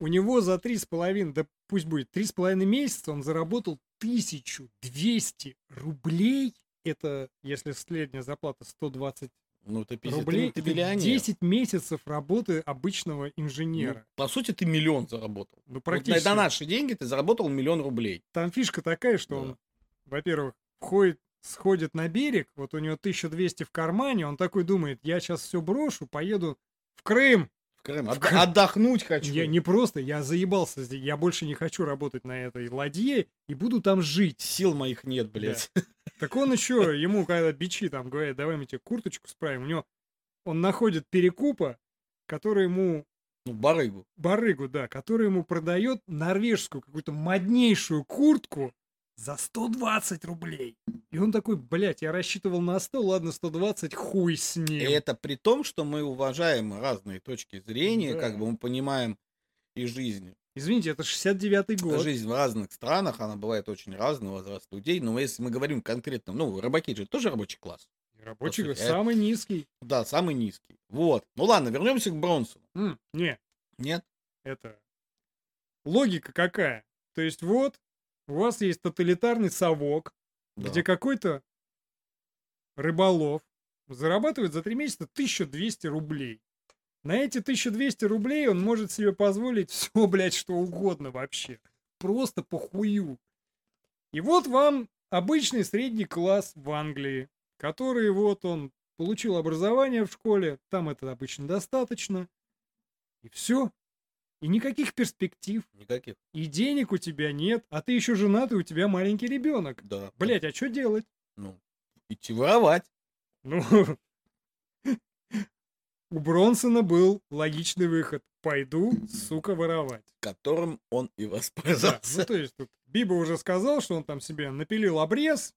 У него за три с половиной, да пусть будет, три с половиной месяца он заработал 1200 рублей. Это, если средняя зарплата 120 Ну, ты пиздец, рублей, ты, ты это миллионер. 10 месяцев работы обычного Ну, инженера. по сути, ты миллион заработал. Ну, Вот практически. на, на наши деньги ты заработал миллион рублей. Там фишка такая, что Да. он, во-первых, входит, сходит на берег, вот у него 1200 в кармане, он такой думает, я сейчас все брошу, поеду в Крым. В Крым. В Крым. Отдохнуть хочу. Я не просто, я заебался здесь, я больше не хочу работать на этой ладье и буду там жить. Сил моих нет, блядь. Так он еще, ему когда бичи там говорят, давай мы тебе курточку справим, у него, он находит перекупа, который ему, Ну, барыгу. барыгу, да, который ему продает норвежскую какую-то моднейшую куртку за 120 рублей. И он такой, блядь, я рассчитывал на 100, ладно, 120, хуй с И ним. это при том, что мы уважаем разные точки зрения, Да. как бы мы понимаем и жизнь. Извините, это 69-й год. Жизнь в разных странах, она бывает очень разный возраст людей. Но если мы говорим конкретно, ну, рыбаки же тоже рабочий класс. Рабочий По сути, самый низкий. Да, самый низкий. Вот. Ну ладно, вернемся к Бронсону. М, не, Нет? это логика какая? То есть вот у вас есть тоталитарный совок, Да. где какой-то рыболов зарабатывает за три месяца 1200 рублей. На эти 1200 рублей он может себе позволить все, блядь, что угодно вообще. Просто похую. И вот вам обычный средний класс в Англии, который вот он получил образование в школе, там это обычно достаточно. И все. И никаких перспектив. Никаких. И денег у тебя нет, а ты еще женатый, у тебя маленький ребенок. Да. Блять, а что делать? Ну, идти воровать. Ну, у Бронсона был логичный выход. Пойду, сука, воровать. которым он и Да, воспользовался. ну то есть тут Биба уже сказал, что он там себе напилил обрез,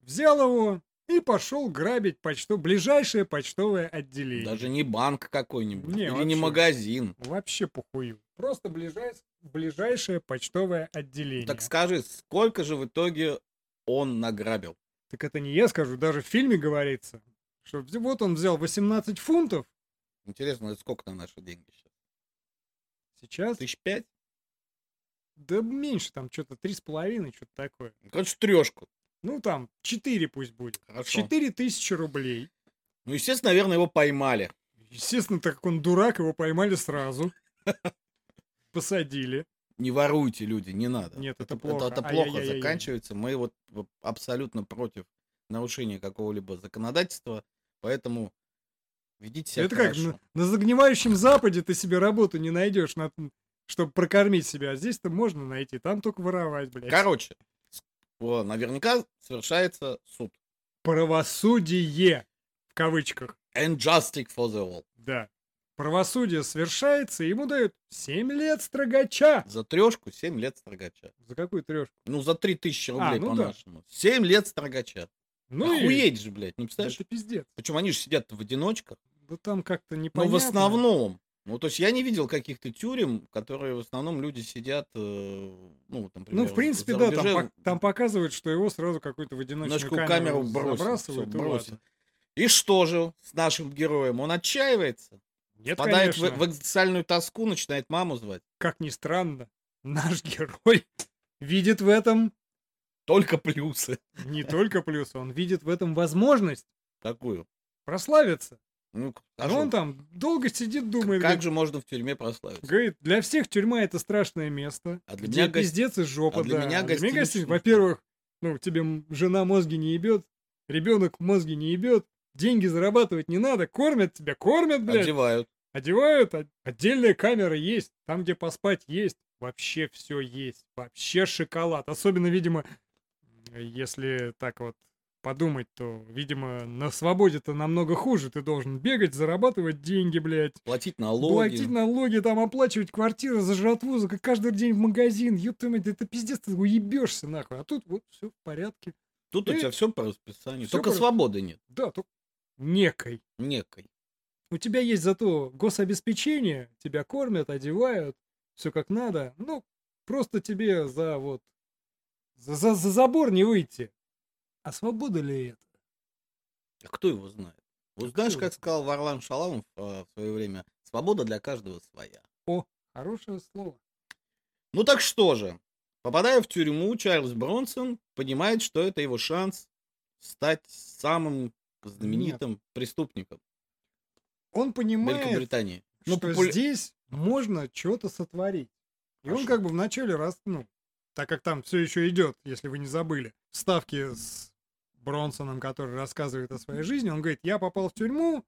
взял его и пошел грабить почту, ближайшее почтовое отделение. Даже не банк какой-нибудь. Не, или вообще. не магазин. Вообще похую. Просто ближай- ближайшее почтовое отделение. Так скажи, сколько же в итоге он награбил? Так это не я скажу, даже в фильме говорится, что вот он взял 18 фунтов, Интересно, это сколько на наши деньги сейчас? сейчас, Тысяч пять? да меньше, там что-то 3,5, что-то такое. Короче, трешку. Ну там 4 пусть будет. Хорошо. 4 тысячи рублей. Ну, естественно, наверное, его поймали. Естественно, так как он дурак, его поймали сразу. Посадили. Не воруйте, люди, не надо. Нет, это плохо. Это, плохо Ай-яй-яй-яй. заканчивается. Мы вот абсолютно против нарушения какого-либо законодательства, поэтому ведите себя Это как на, на загнивающем Западе ты себе работу не найдешь, чтобы прокормить себя. А здесь-то можно найти, там только воровать, блядь. Короче, наверняка совершается суд. Правосудие в кавычках. And justice for the all. Да. Правосудие совершается, и ему дают 7 лет строгача. За трешку 7 лет строгача. За какую трешку? Ну, за 3000 рублей А, ну да. по-нашему. 7 лет строгача. Ну и... Охуеть же, блядь, не Да представляешь? Это пиздец. Причем они же сидят в одиночках. Да там как-то Ну, непонятно. в основном. Ну, то есть я не видел каких-то тюрем, которые в основном люди сидят, э, ну, там, Ну, в принципе, да, там, там показывают, что его сразу какую-то в одиночную камеру, камеру бросит, забрасывают, всё, и что же с нашим героем? Он отчаивается, Нет, впадает в, конечно. в экзистенциальную тоску, начинает маму звать. Как ни странно, наш герой видит в этом Только плюсы. не только плюс, он видит в этом возможность Какую? прославиться. Ну, А а он там долго сидит, думает, как говорит, же можно в тюрьме прославиться? говорит, для всех тюрьма это страшное место, А для где меня пиздец и жопа, а для да. меня А для гостиница- Во-первых, ну, тебе жена мозги не ебет, ребенок мозги не ебет, деньги зарабатывать не надо, кормят тебя, кормят, блядь. Одевают. Одевают, о- отдельная камера есть, там, где поспать есть, вообще все есть, вообще шоколад. Особенно, видимо, если так вот подумать, то, видимо, на свободе-то намного хуже. Ты должен бегать, зарабатывать деньги, блядь, Платить налоги. платить налоги, там, оплачивать квартиру за жратву, за каждый день в магазин. Ёб твою мать, это пиздец, ты уебешься нахуй. А тут вот все в порядке. Тут у И- тебя все по расписанию. Всё Только по- свободы нет. Да, только некой. Некой. У тебя есть зато гособеспечение, тебя кормят, одевают, все как надо. Ну, просто тебе за вот за, за, за забор не выйти. А свобода ли это? А кто его знает? Вот А знаешь, как сказал Варлам Шаламов э, в свое время, свобода для каждого своя. О, хорошее слово. Ну так что же, попадая в тюрьму, Чарльз Бронсон понимает, что это его шанс стать самым знаменитым преступником Он понимает, Великобритании. Ну, что популя- здесь можно что-то сотворить. И он как бы вначале раз, ну, так как там все еще идет, если вы не забыли, ставки с Бронсоном, который рассказывает о своей жизни, он говорит, я попал в тюрьму,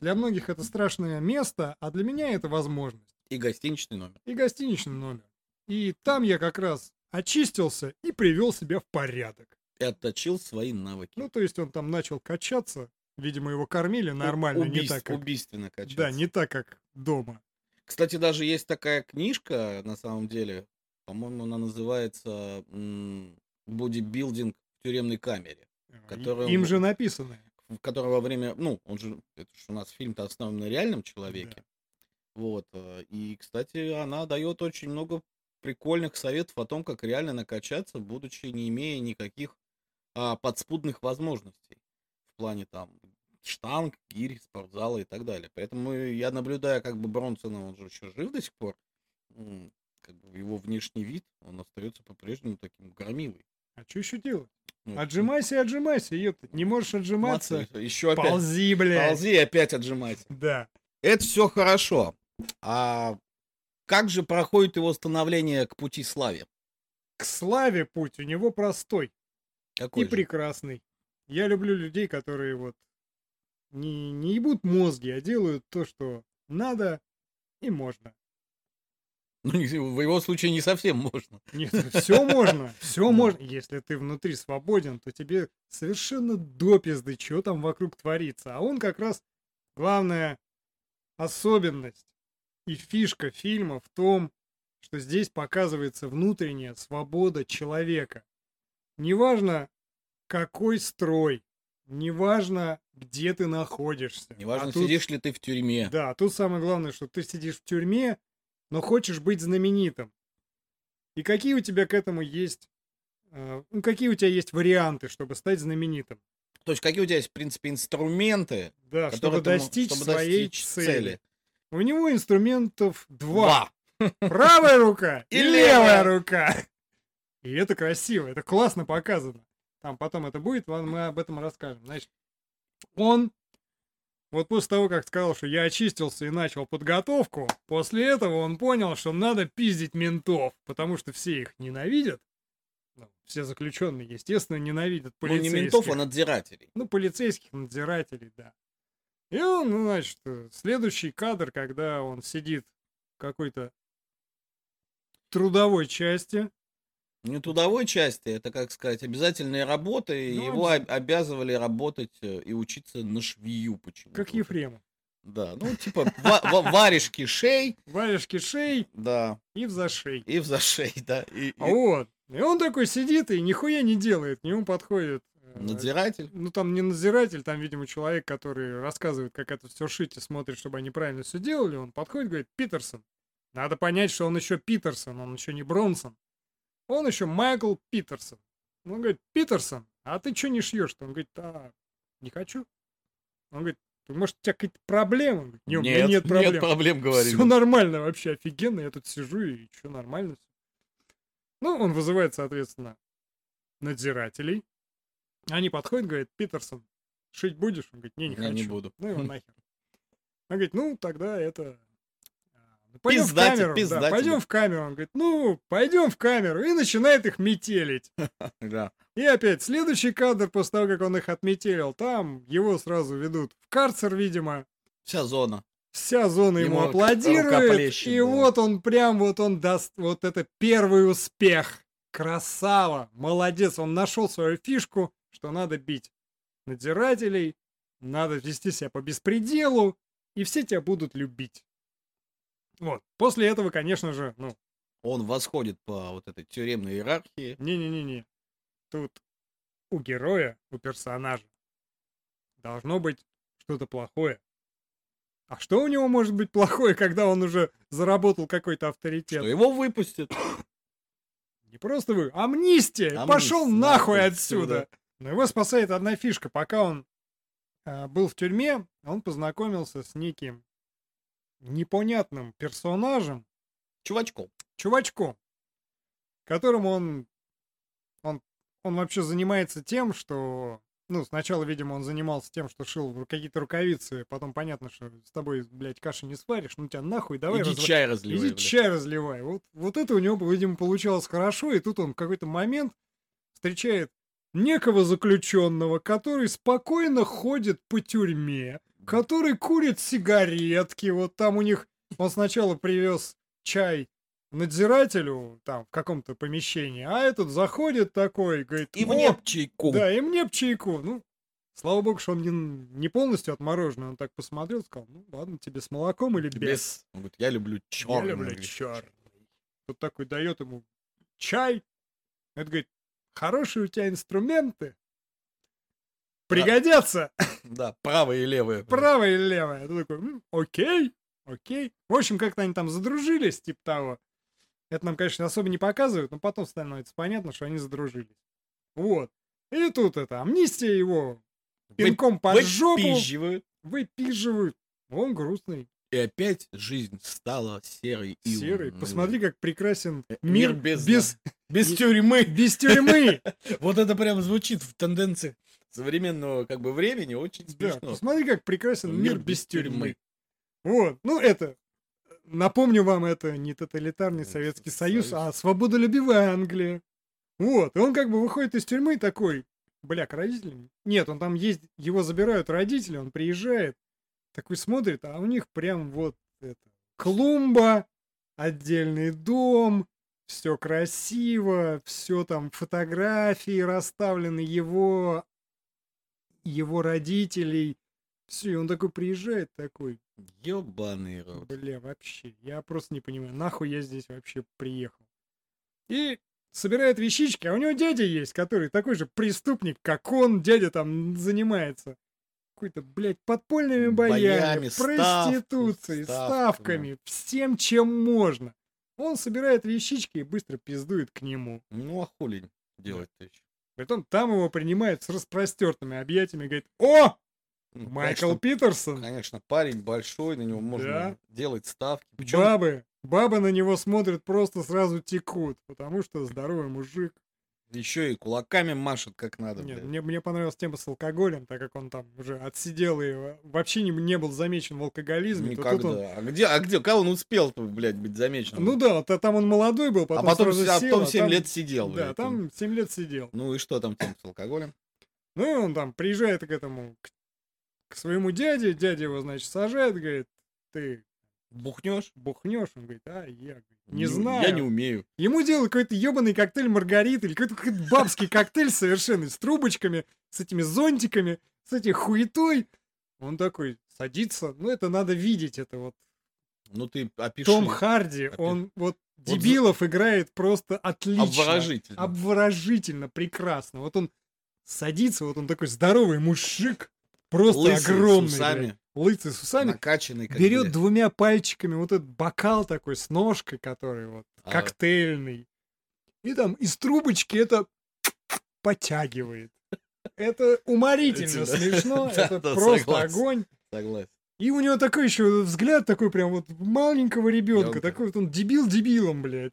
для многих это страшное место, а для меня это возможность. И гостиничный номер. И гостиничный номер. И там я как раз очистился и привел себя в порядок. И отточил свои навыки. Ну, то есть он там начал качаться, видимо, его кормили нормально, не убийств- так, как... Убийственно качаться. Да, не так, как дома. Кстати, даже есть такая книжка, на самом деле, по-моему, она называется «Бодибилдинг в тюремной камере», Которую Им же написано. в которой во время, ну, он же, это же у нас фильм-то основан на реальном человеке. Вот, э, и, кстати, она дает очень много прикольных советов о том, как реально накачаться, будучи не имея никаких а, подспудных возможностей в плане там штанг, гирь, спортзала и так далее. Поэтому я наблюдаю, как бы Бронсона, он же еще жив до сих пор, как бы его внешний вид, он остается по-прежнему таким громилой. А что еще делать? Ну, Отжимайся отжимайся, ёпта. Не можешь отжиматься? Еще опять Ползи, блядь. ползи и опять отжимайся. Да. Это все хорошо. А как же проходит его становление к пути славе? К славе путь у него простой Какой и же? прекрасный. Я люблю людей, которые вот не, не ебут мозги, а делают то, что надо и можно. Ну, в его случае не совсем можно. Нет, все можно, все можно. Если ты внутри свободен, то тебе совершенно допизды, что там вокруг творится. А он как раз главная особенность и фишка фильма в том, что здесь показывается внутренняя свобода человека. Неважно, какой строй, неважно, где ты находишься. Неважно, А тут- сидишь ли ты в тюрьме. да, тут самое главное, что ты сидишь в тюрьме, но хочешь быть знаменитым. И какие у тебя к этому есть, э, ну, какие у тебя есть варианты, чтобы стать знаменитым? То есть какие у тебя есть, в принципе, инструменты, Да, чтобы достичь чтобы своей достичь цели. У него инструментов два. Два. Правая рука и, левая рука. И это красиво, это классно показано. Там потом это будет, ладно, мы об этом расскажем. Значит, он, вот после того, как сказал, что я очистился и начал подготовку, после этого он понял, что надо пиздить ментов, потому что все их ненавидят. Ну, все заключенные, естественно, ненавидят Ну, не полицейских. ментов, а надзирателей. Ну, полицейских надзирателей, да. И он, ну, значит, э, следующий кадр, когда он сидит в какой-то трудовой части, Не трудовой части, это, как сказать, обязательные работы, Ну, его обяз- об- обязывали работать э, и учиться на швею почему-то. Как Вот. Ефремов. Да, ну типа ва- ва- варежки шей, Варежки шей да, и в зашей. и в зашей, да. И, и Вот. И он такой сидит и нихуя не делает. К нему подходит... э, надзиратель. Ну, там не надзиратель, там, видимо, человек, который рассказывает, как это все шить и смотрит, чтобы они правильно все делали. Он подходит и говорит, Питерсон. Надо понять, что он еще Питерсон, он еще не Бронсон. Он еще Майкл Питерсон. Он говорит, Питерсон, а ты что не шьешь-то? Он говорит, а, не хочу. Он говорит, «Ты, может, у тебя какие-то проблемы? Он говорит, не, у меня нет проблем. Нет проблем, говорит. Все нормально вообще, офигенно, я тут сижу и что нормально всё. Ну, он вызывает, соответственно, надзирателей. Они подходят, говорят, Питерсон, шить будешь? Он говорит, не, не Я хочу. не буду. Ну его нахер. Он говорит, ну, тогда это... Пойдем в Пиздатели, камеру. Да, пиздатели. пойдем в камеру. Он говорит, ну, пойдем в камеру. И начинает их метелить. Да. И опять следующий кадр после того, как он их отметелил, там его сразу ведут в карцер, видимо. Вся зона. Вся зона ему, Ему аплодирует, и да. вот он прям вот он даст вот это первый успех. Красава, молодец, он нашел свою фишку, что надо бить надзирателей, надо вести себя по беспределу, и все тебя будут любить. Вот. После этого, конечно же, ну, Он восходит по вот этой тюремной иерархии. не-не-не-не. Тут у героя, у персонажа должно быть что-то плохое. А что у него может быть плохое, когда он уже заработал какой-то авторитет? Что его выпустят. Не просто вы, амнистия! Амнистия, Пошел нахуй нахуй отсюда! отсюда. Но его спасает одна фишка. Пока он а, был в тюрьме, он познакомился с неким непонятным персонажем, Чувачком. чувачком, которому он, он, он вообще занимается тем, что, ну, сначала, видимо, он занимался тем, что шил какие-то рукавицы, потом понятно, что с тобой, блядь, каши не сваришь, ну тебя нахуй, давай Иди разва- чай разливай. Иди блядь. чай разливай. Вот, вот это у него, видимо, получалось хорошо, и тут он в какой-то момент встречает некого заключенного, который спокойно ходит по тюрьме, который курит сигаретки, вот там у них, он сначала привез чай надзирателю там в каком-то помещении, а этот заходит такой, говорит, И «О, мне б чайку. да, и мне б чайку. Ну, слава богу, что он не, не полностью отмороженный, он так посмотрел, сказал, ну ладно, тебе с молоком или без? Без. Он говорит, я люблю черный. Я люблю черный. Тут такой дает ему чай. Это говорит, хорошие у тебя инструменты. Пригодятся. Да, правое и левое. Правое или левое. Ты такой, «М, окей, окей. В общем, как-то они там задружились, типа того. Это нам, конечно, особо не показывают, но потом становится понятно, что они задружились. Вот. И тут это, амнистия его пинком под жопу Выпизживают. выпиживают. Он грустный, И опять жизнь стала серой и унылой. Посмотри, как прекрасен Э, мир, мир без- без, Без тюрьмы. без тюрьмы. Вот это прям звучит в тенденциях современного как бы времени очень Да, смешно. посмотри, как прекрасен мир, Мир без без тюрьмы. тюрьмы. Вот, ну это, напомню вам, это не тоталитарный Это Советский Союз, Союз. а свободолюбивая Англия. Вот, и он как бы выходит из тюрьмы такой, бля, к родителям? Нет, он там есть, его забирают родители, он приезжает, такой смотрит, а у них прям вот это, клумба, отдельный дом, все красиво, все там фотографии расставлены его, его родителей. Все, и он такой приезжает, такой, Ёбаный рот. бля, вообще, я просто не понимаю, нахуй я здесь вообще приехал. И собирает вещички, а у него дядя есть, который такой же преступник, как он, дядя там занимается какой-то, блядь, подпольными боями, Боями, ставку, проституцией, ставками. ставками, всем, чем можно. Он собирает вещички и быстро пиздует к нему. Ну а хули делать-то еще? Притом там его принимают с распростертыми объятиями и говорит, о, Ну, Майкл конечно, Питерсон, Конечно, парень большой, на него можно Да. делать ставки. Причем бабы, бабы на него смотрят, просто сразу текут, потому что здоровый мужик. Еще и кулаками машет как надо. Нет, блядь. мне, мне понравилась тема с алкоголем, так как он там уже отсидел и э, вообще не, не был замечен в алкоголизме. тут он- Никогда. А где, а где, как он успел, блядь, быть замеченным? ну да, то там он молодой был, а потом, потом, сразу а сел, потом а 7 там- лет сидел, Да, блядь. там 7 лет сидел. Ну и что там тем с алкоголем? Ну и он там приезжает к этому, к, к своему дяде, дядя его, значит, сажает, говорит, ты Бухнешь? Бухнешь? Он говорит, а, я говорит, не знаю. Я не умею. Ему делают какой-то ебаный коктейль Маргарита или какой-то, какой-то бабский коктейль совершенно с трубочками, с этими зонтиками, с этой хуетой. Он такой садится, ну это надо видеть, это вот Ну ты опиши. Том Харди, Опи- он вот дебилов играет просто отлично. Обворожительно. Обворожительно, прекрасно. Вот он садится, вот он такой здоровый мужик, просто Лысый, с огромный. усами. блядь, лысый с усами. Накачанный. как Берет блядь. двумя пальчиками вот этот бокал такой с ножкой, который вот А. коктейльный. И там из трубочки это подтягивает. Это уморительно смешно, это просто огонь. Согласен. И у него такой еще взгляд такой прям вот маленького ребенка, такой вот он дебил дебилом, блядь.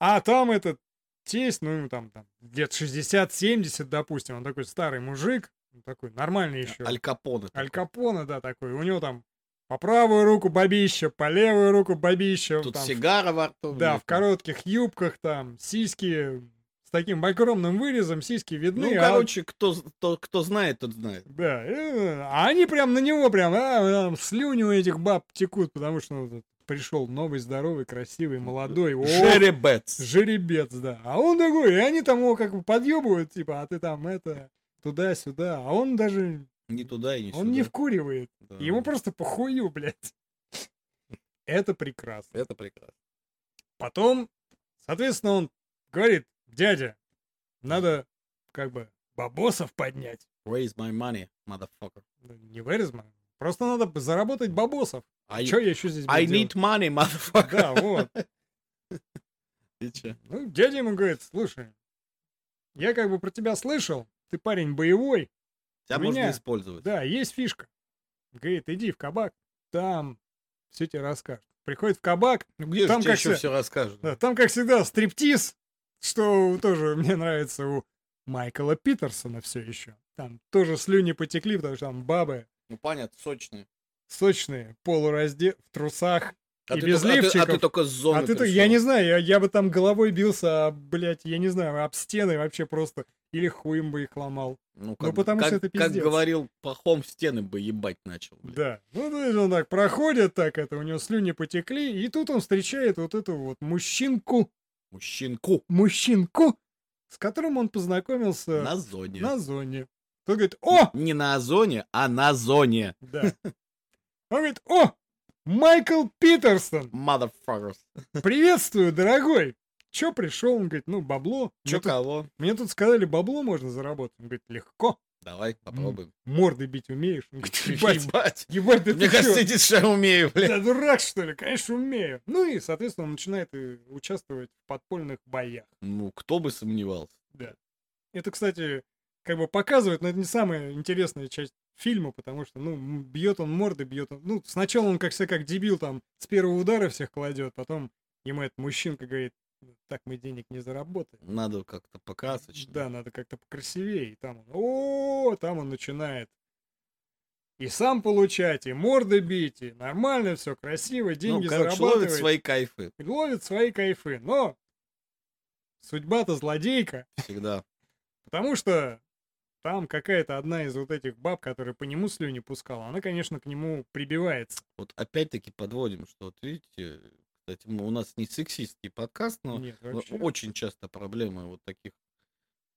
А там этот тесть, ну ему там, там лет 60-70, допустим, он такой старый мужик, такой нормальный еще. Аль Капоне. Аль Капоне, да, такой. У него там по правую руку бабища, по левую руку бабища. Тут там, сигара во рту. Да, в коротких юбках там, сиськи с таким огромным вырезом, сиськи видны. Ну, а короче, кто, кто, кто знает, тот знает. Да, э, а они прям на него прям, а, слюни у этих баб текут, потому что ну, пришел новый, здоровый, красивый, молодой. о, Жеребец. жеребец, да. А он такой, и они там его как бы подъебывают, типа, а ты там это, туда-сюда. А он даже, Не туда и не он не сюда. вкуривает. Да. Ему просто похую, блядь. Это прекрасно. Это прекрасно. Потом, соответственно, он говорит, дядя, надо как бы бабосов поднять. Raise my money, motherfucker. Не вырезма. Просто надо заработать бабосов. I, Что я еще здесь I делать? need money, motherfucker. Да, вот. Ты чё? Ну, дядя ему говорит, слушай, я как бы про тебя слышал, ты парень боевой, Тебя У можно меня- использовать. да, есть фишка. Говорит, иди в кабак, там все тебе расскажут. Приходит в кабак, Ну, где Там же как еще всё- все расскажут? да, там, как всегда, стриптиз, что тоже мне нравится у Майкла Питерсона все еще. Там тоже слюни потекли, потому что там бабы Ну, понятно, сочные. сочные, полуразде в трусах. А И ты без только- а ты- А ты, лифчиков. только с зоны А ты, то- пришел. я не знаю, я, я бы там головой бился, а, блядь, я не знаю, об стены вообще просто. Или хуем бы их ломал. Ну, как, потому как, что это как пиздец. говорил, пахом в стены бы ебать начал. блядь. Да. Ну, то есть он так проходит, так это, у него слюни потекли, и тут он встречает вот эту вот мужчинку, Мужчинку мужчинку, с которым он познакомился на зоне. на зоне. Тот говорит, о, Не на зоне, а на зоне. да. Он говорит, о, Майкл Питерсон, Motherfuckers. приветствую, дорогой. Чё пришел? Он говорит, ну, бабло. Чё Мне тут, кого? мне тут сказали, бабло можно заработать. Он говорит, легко. Давай, попробуем. Морды бить умеешь? Он говорит, ебать, Ебать. ебать, да Мне кажется, эти что умею, блядь. Да дурак, что ли? Конечно, умею. Ну и, соответственно, он начинает э, участвовать в подпольных боях. Ну, кто бы сомневался. Да. Это, кстати, как бы показывает, но это не самая интересная часть фильма, потому что, ну, бьет он морды, бьет он. Ну, сначала он как все как дебил там с первого удара всех кладет, потом ему этот мужчинка говорит, «Ну, так мы денег не заработаем. Надо как-то покрасочно. Да, надо как-то покрасивее. И там он, о, там он начинает и сам получать, и морды бить, и нормально все, красиво, ну, деньги короче, зарабатывать. ловит свои кайфы ловит свои кайфы. Но судьба-то злодейка, всегда. потому что там какая-то одна из вот этих баб, которая по нему слюни пускала, она, конечно, к нему прибивается. Вот опять-таки подводим, что вот видите, кстати, у нас не сексистский подкаст, но Нет, вообще. очень часто проблемы вот таких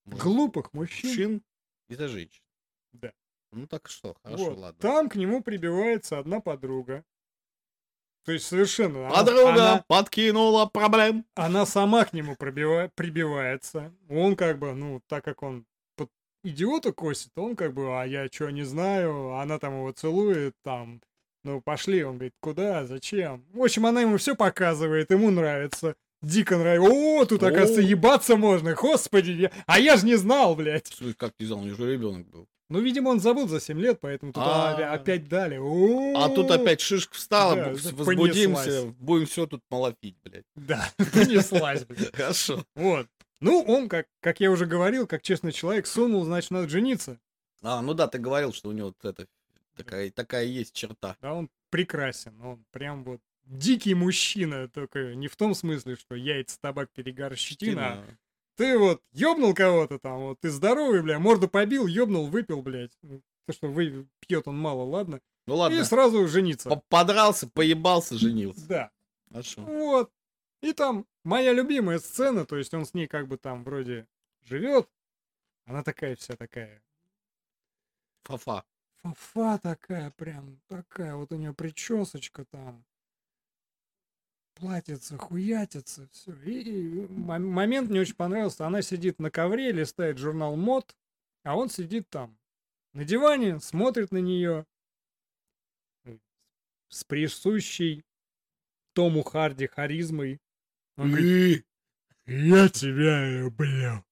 мужчин Глупых мужчин. из-за женщин. Да. Ну так что, хорошо, Вот. ладно. Там к нему прибивается одна подруга. То есть совершенно... Подруга она- подкинула проблем. она сама к нему пробива- прибивается. Он как бы, ну, так как он идиота косит, он как бы, а я что, не знаю, она там его целует, там, ну, пошли, он говорит, куда, зачем? В общем, она ему все показывает, ему нравится. Дико нравится. О, тут, оказывается, О. ебаться можно. Господи, я- а я же не знал, блядь. Слушай, Как не знал, у него же ребенок был. Ну, видимо, он забыл за 7 лет, поэтому тут А. опя- опять дали. О, А тут опять шишка встала, Да, бу- понеслась. возбудимся, будем все тут малофить, блядь. Да, понеслась, блядь. Хорошо. Вот. Ну, он, как, как я уже говорил, как честный человек, сунул, значит, надо жениться. А, ну да, ты говорил, что у него вот это такая, такая есть черта. Да, он прекрасен. Он прям вот дикий мужчина, только не в том смысле, что яйца, табак, перегар, щетина. а Ты вот ёбнул кого-то там, вот ты здоровый, бля, морду побил, ёбнул, выпил, блядь. Ну, То, что вы пьет он мало, ладно. Ну и ладно, сразу жениться. по- подрался, поебался, женился. Да. Хорошо. Вот. И там моя любимая сцена, то есть он с ней как бы там вроде живет. Она такая вся такая. Фафа. Фафа такая прям, такая. Вот у нее причесочка там. Платьице, хуятица, все. И, и мо- момент мне очень понравился. Она сидит на ковре, листает журнал мод, а он сидит там на диване, смотрит на нее с присущей Тому Харди харизмой. Он говорит, я тебя люблю.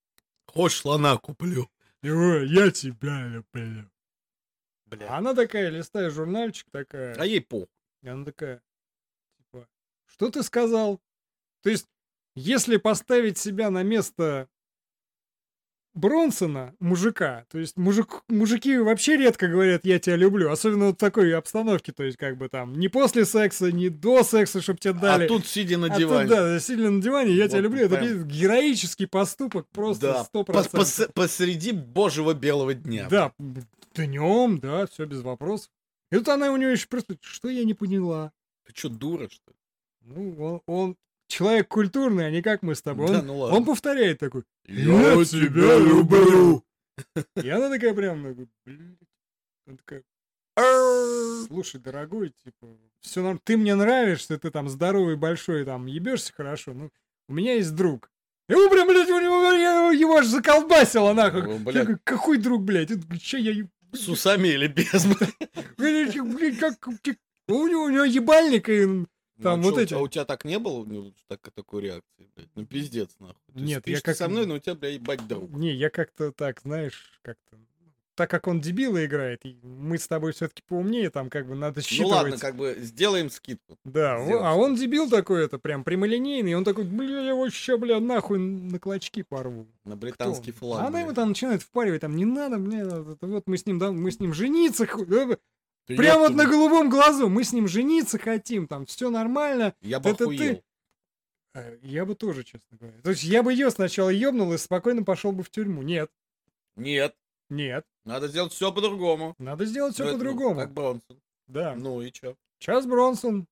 Хочешь слона куплю? Ой, я тебя люблю. Бля. А она такая, листает журнальчик, такая. А ей. И она такая, типа, что ты сказал? То есть, если поставить себя на место Бронсона, мужика, то есть мужик, мужики вообще редко говорят «я тебя люблю», особенно вот в такой обстановке, то есть как бы там не после секса, не до секса, чтобы тебе дали. А тут сидя на А тут, диване. да, сильно на диване, я тебя Вот люблю. Это прям. героический поступок, просто Да, процентов. пос- посреди божьего белого дня. Да, днем, да, все без вопросов. И тут она у нее еще просто, что я не поняла. Ты что, дура, что ли? Ну, он, он человек культурный, а не как мы с тобой. Да, Он, ну ладно. он повторяет такой. Я тебя люблю. И она такая прям, такой, «Блин». Она такая, слушай, дорогой, типа, все норм, ты мне нравишься, ты там здоровый, большой, там, ебешься хорошо, ну, у меня есть друг. И он прям, блядь, у него, я- его аж заколбасило, нахуй. Я блядь. говорю, какой друг, блядь? Че я... С усами или без? Блядь, блядь, как... как- У него, у него ебальник, и Там Ну, а вот чё, эти- А у тебя так не было ну, так, такой реакции? Блядь? Ну пиздец, нахуй. Ты Нет, я как- со мной, но у тебя, блядь, ебать друг. Не, я как-то так, знаешь, как-то... Так как он дебила играет, мы с тобой все-таки поумнее, там как бы надо Ну считывать. ладно, как бы сделаем скидку. Да, сделать а он дебил такой, это прям прямолинейный, он такой, бля, я его ща, бля, нахуй на клочки порву. На британский флаг. А она ему блядь. там начинает впаривать, там, не надо, бля, это вот мы с ним, да, мы с ним жениться, ху- Да прям вот на голубом глазу, мы с ним жениться хотим, там, все нормально. Я бы это ты. охуел. Э, Я бы тоже, честно говоря. То есть я бы ее сначала ебнул и спокойно пошел бы в тюрьму. Нет, Нет, нет, надо сделать все по-другому. надо сделать все по-другому. Как Бронсон. Да. Ну и чё? Час Бронсон,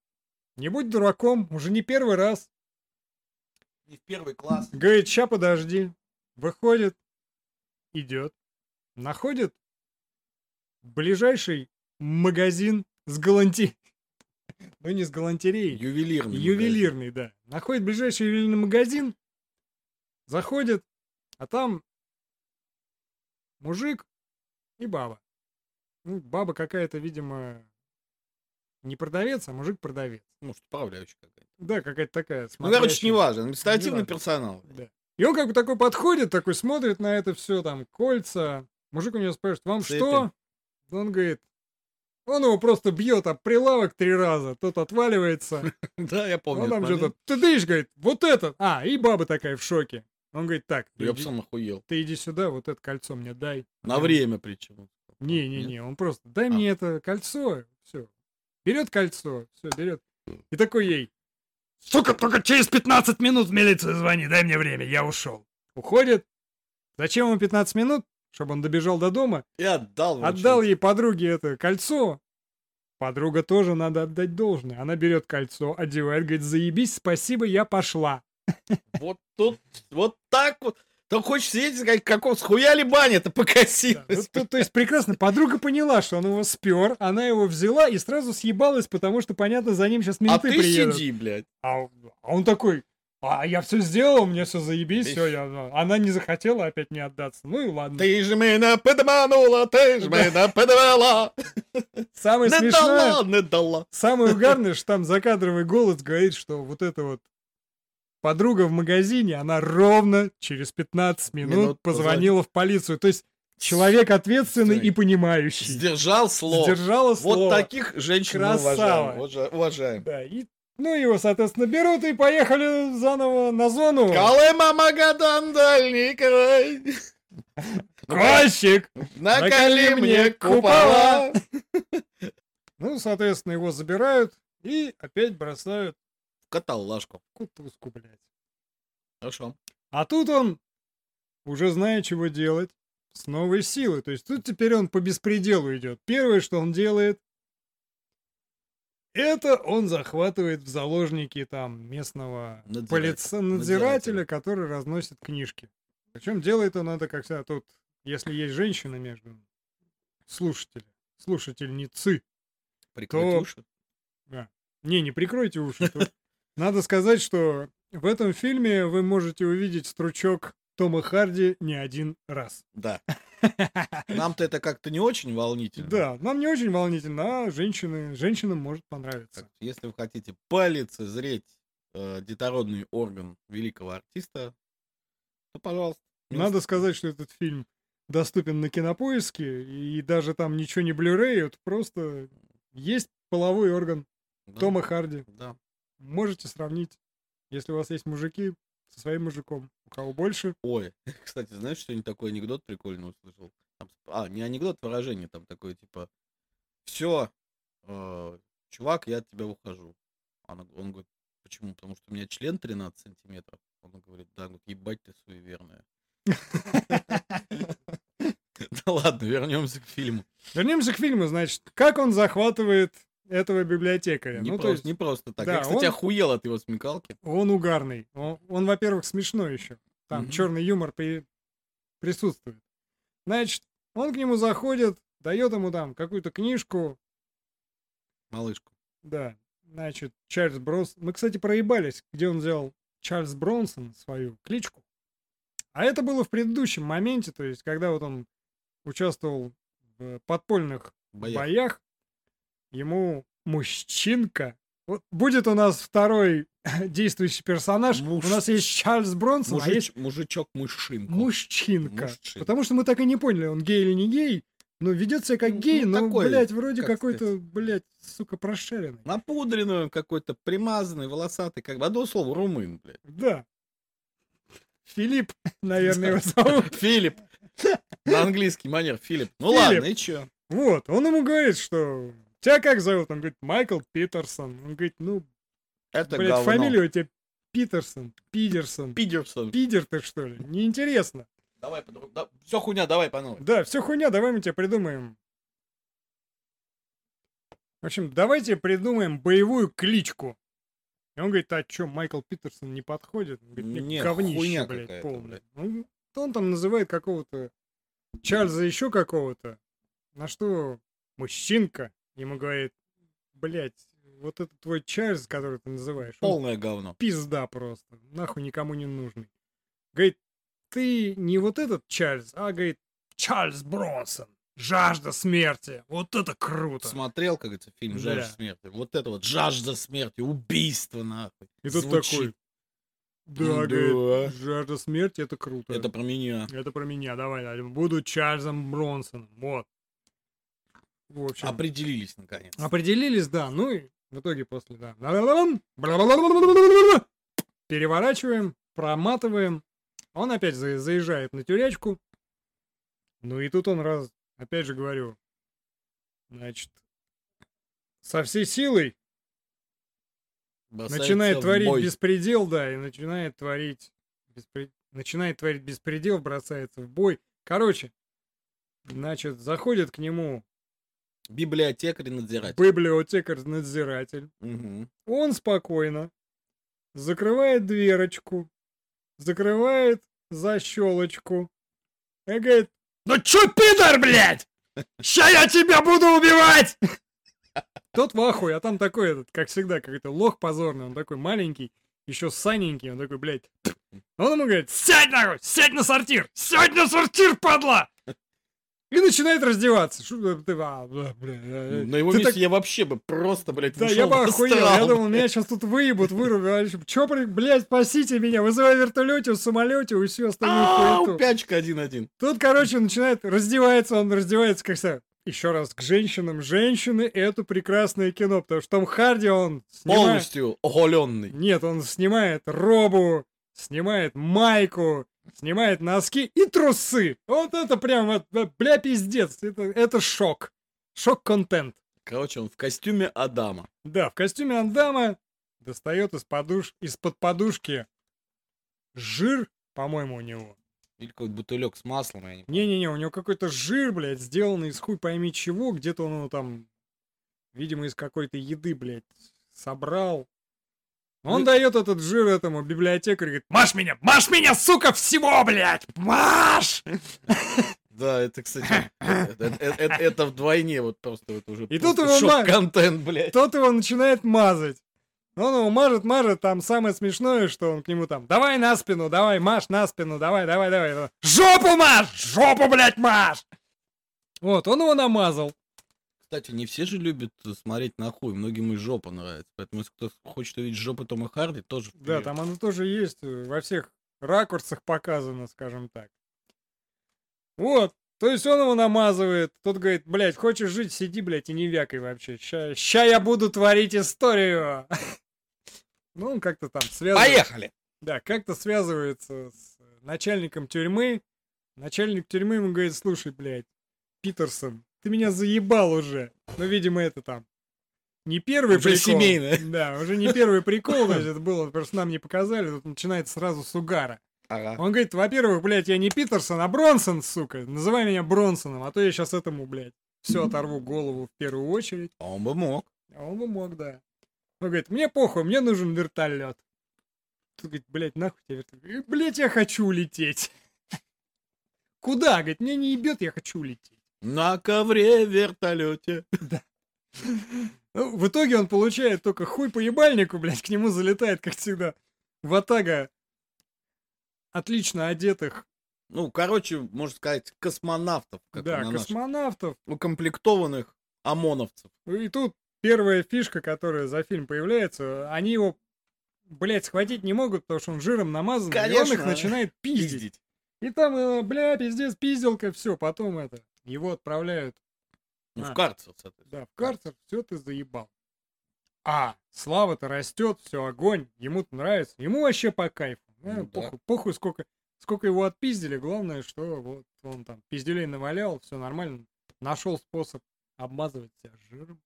не будь дураком, уже не первый раз. Не в первый класс. Говорит, ща подожди. Выходит, идет, находит ближайший магазин с галанти... Ну, не с галантереей, Ювелирный. ювелирный, да. Находит ближайший ювелирный магазин, заходит, а там мужик и баба. Ну, баба какая-то, видимо, не продавец, а мужик продавец. Может, управляющий какая-то. Да, какая-то такая. Ну, короче, неважно. Административный Неважно. персонал. Да. И он как бы такой подходит, такой смотрит на это все, там, кольца. Мужик у него спрашивает, вам Цепи. что? Он говорит, он его просто бьет об прилавок три раза, тот отваливается. Да, я помню. Он там этот что-то, ты дышь, говорит, вот это. А, и баба такая в шоке. Он говорит, так. Я бы сам охуел. ты иди сюда, вот это кольцо мне дай. На время причем. Не-не-не, он просто, дай А. мне это кольцо, все. Берет кольцо, все, берет. И такой ей, сука, только через 15 минут в милицию звони, дай мне время, я ушел. Уходит. Зачем ему 15 минут? Чтобы он добежал до дома. И отдал. Отдал ей подруге это кольцо. Подруга тоже надо отдать должное. Она берет кольцо, одевает, говорит, заебись, спасибо, я пошла. Вот тут, вот так вот. Там хочешь и сказать, какого схуяли баня-то покосилась. Да, ну, то, то есть прекрасно, подруга поняла, что он его спер, она его взяла и сразу съебалась, потому что, понятно, за ним сейчас а менты ты приедут. сиди, блядь. А, а он такой, а я все сделал, мне все заебись, все, я... она не захотела опять не отдаться. Ну и ладно. Ты же меня подманула, ты же меня подвела. Самое Не смешное, дала, не дала. самое угарное, что там закадровый голос говорит, что вот это вот подруга в магазине, она ровно через 15 минут, Минут позвонила в полицию. То есть человек ответственный и понимающий. Сдержал слово. Сдержала Вот слово. таких женщин мы Красава. уважаем. Уважа- Уважаем. Да, и, ну, его, соответственно, берут и поехали заново на зону. Колыма, Магадан, дальний край. Кольщик! Наколи мне купола. Ну, соответственно, его забирают и опять бросают В каталажку. кутузку, блядь. Хорошо. А тут он, уже зная, чего делать, с новой силой. То есть тут теперь он по беспределу идет. Первое, что он делает, Это он захватывает в заложники там местного Надзирателя. полица- надзирателя, который разносит книжки. Причем делает он это, как всегда, тут, если есть женщина между слушателями, слушательницы. Прикрыть То- уши. Не, не прикройте уши. Надо сказать, что в этом фильме вы можете увидеть стручок Тома Харди не один раз. Да. Нам-то это как-то не очень волнительно. Да, нам не очень волнительно, а женщины, женщинам может понравиться. Если вы хотите полицезреть э, детородный орган великого артиста, то, пожалуйста. Надо сказать, что этот фильм доступен на кинопоиске, и даже там ничего не блюреют, просто есть половой орган Да, Тома Харди. Да. Можете сравнить, если у вас есть мужики, со своим мужиком. Кого больше, Ой, кстати, знаешь, что-нибудь такой анекдот прикольный услышал? А, не анекдот, выражение там такое, типа, все, чувак, я от тебя ухожу. Она- он говорит, почему? Потому что у меня член 13 сантиметров. Он говорит, да, говорит, ебать ты суеверная. Да ладно, вернемся к фильму. Вернемся к фильму, значит, как он захватывает этого библиотекаря. Не, ну, то просто, есть не просто так. да, Я, кстати, он- охуел от его смекалки. он угарный. Он, он, во-первых, смешной еще. Там Мгм. черный юмор при- присутствует. Значит, он к нему заходит, дает ему там какую-то книжку, Малышку. да, значит, Чарльз Бронсон. Мы, кстати, проебались, где он взял Чарльз Бронсон свою кличку. А это было в предыдущем моменте, то есть, когда вот он участвовал в подпольных Бояк. боях, ему мужчинка. Вот будет у нас второй действующий персонаж. Муж- У нас есть Чарльз Бронсон, а есть Мужич- мужичок мужчинку. мужчинка. Мужчин. Потому что мы так и не поняли, он гей или не гей. Но ведет себя как Ну, гей, ну, но, такой, блядь, вроде как какой-то, сказать. блядь, сука, прошаренный. Напудренную, какой-то примазанный, волосатый, как бы одно слово, румын, блядь. Да. Филипп, наверное, его зовут. Филипп. На английский манер, Филипп. Ну Филипп. ладно, и чё? Вот, он ему говорит, что тебя как зовут? Он говорит, Майкл Питерсон. Он говорит, ну, Это блядь, говно. фамилия у тебя Питерсон, Пидерсон. Пидерсон. Пидер ты что ли? Неинтересно. Давай, по да, все хуйня, давай по новой. Да, все хуйня, давай мы тебе придумаем. В общем, давайте придумаем боевую кличку. И он говорит, а чё, Майкл Питерсон не подходит? Он говорит, Не, не, говнище, блядь, полное. блядь. Ну, он там называет какого-то Чарльза еще какого-то. На что мужчинка ему говорит, блядь, вот это твой Чарльз, который ты называешь, он Полное говно. пизда просто, нахуй никому не нужный. Говорит, ты не вот этот Чарльз, а, говорит, Чарльз Бронсон, жажда смерти, вот это круто. Смотрел, как говорится, фильм «Жажда Да. смерти». Вот это вот жажда смерти, убийство, нахуй. И тут такой, да, Да. говорит, жажда смерти, это круто. Это про меня. Это про меня, давай, давай, буду Чарльзом Бронсоном, вот. В общем, Определились, наконец. определились, да, ну и в итоге после, да. Переворачиваем, проматываем. Он опять за- заезжает на тюрячку. Ну и тут он раз, опять же говорю, значит, со всей силой Бросается начинает творить бой. беспредел, да, и начинает творить беспре- начинает творить беспредел, бросается в бой. Короче, значит, заходит к нему Библиотекарь надзиратель. библиотекарь-надзиратель. Мгм. Он спокойно закрывает дверочку, закрывает защелочку и говорит, ну чё, пидор, блядь? Ща я тебя буду убивать! Тот в ахуе, а там такой этот, как всегда, какой-то лох позорный, он такой маленький, еще саненький, он такой, блядь. Он ему говорит, сядь нахуй, сядь на сортир, сядь на сортир, падла! И начинает раздеваться. Шу- ты, а, бля, бля, э, На его ты месте так- я вообще бы просто, блядь, да, я бы охуел. Я думал, меня сейчас тут выебут, вырубят. Че, блядь, спасите меня. Вызывай вертолете, в самолете и всю остальную Ау, хуету. пячка 1-1. Тут, короче, начинает, раздевается, он раздевается, как всегда. Еще раз, к женщинам. Женщины — это прекрасное кино, потому что Том Харди, он снимает... Полностью оголенный. Нет, он снимает робу, снимает майку, снимает носки и трусы. Вот это прям, э, бля, пиздец. Это, это шок. Шок-контент. Короче, он в костюме Адама. Да, в костюме Андама достает из подуш... из-под подушки жир, по-моему, у него. Или какой-то бутылек с маслом, я не помню. Не-не-не, у него какой-то жир, блядь, сделанный из хуй пойми чего, где-то он его там видимо, из какой-то еды, блядь, собрал. Он дает этот жир этому библиотекарю и говорит, маш меня, маш меня, сука, всего, блядь, маш! Да, это, кстати, это, это- это- вдвойне вот просто вот уже И тут его ма- шок-контент, блядь. Тот его начинает мазать. Он его мажет, мажет, там самое смешное, что он к нему там, давай на спину, давай, маш на спину, давай, давай, давай. Жопу маш! Жопу, блядь, маш! Вот, он его намазал. Кстати, не все же любят смотреть на хуй, многим и жопа нравится. Поэтому если кто хочет увидеть жопу Тома Харди, тоже Да, вперед. там оно тоже есть, э, во всех ракурсах показано, скажем так. Вот, то есть он его намазывает, тот говорит, блядь, хочешь жить, сиди, блядь, и не вякай вообще. Ща, ща я буду творить историю. Ну, он как-то там связывает. Поехали! Да, как-то связывается с э, начальником тюрьмы. Начальник тюрьмы ему говорит, слушай, блядь, Питерсон, ты меня заебал уже. Ну, видимо, это там не первый Уже прикол. семейное. Да, уже не первый прикол, есть это было, просто нам не показали, тут начинается сразу с угара. Ага. Он говорит, во-первых, блядь, я не Питерсон, а Бронсон, сука. Называй меня Бронсоном, а то я сейчас этому, блядь, все оторву голову в первую очередь. А он бы мог. А он бы мог, да. Он говорит, мне похуй, мне нужен вертолет. Тут говорит, блядь, нахуй тебе вертолет? «Э, Блядь, я хочу улететь. Куда? Говорит, мне не ебет, я хочу улететь. На ковре в вертолете. Ну, в итоге он получает только хуй по ебальнику, блядь, к нему залетает, как всегда, ватага отлично одетых, Ну, короче, можно сказать, космонавтов, как да, космонавтов. укомплектованных ОМОНовцев. И тут первая фишка, которая за фильм появляется, они его, блядь, схватить не могут, потому что он жиром намазан, и он их Конечно. начинает пиздить. И там, э, бля, пиздец, пизделка, все, потом это, его отправляют, Ну, А. в карцер, соответственно. да, в карцер, все ты заебал. А, слава-то растет, все, огонь, ему-то нравится, ему вообще по кайфу. Э, Ну да. похуй, похуй, сколько, сколько его отпиздили, главное, что вот он там пизделей навалял, все нормально, нашел способ обмазывать себя жиром.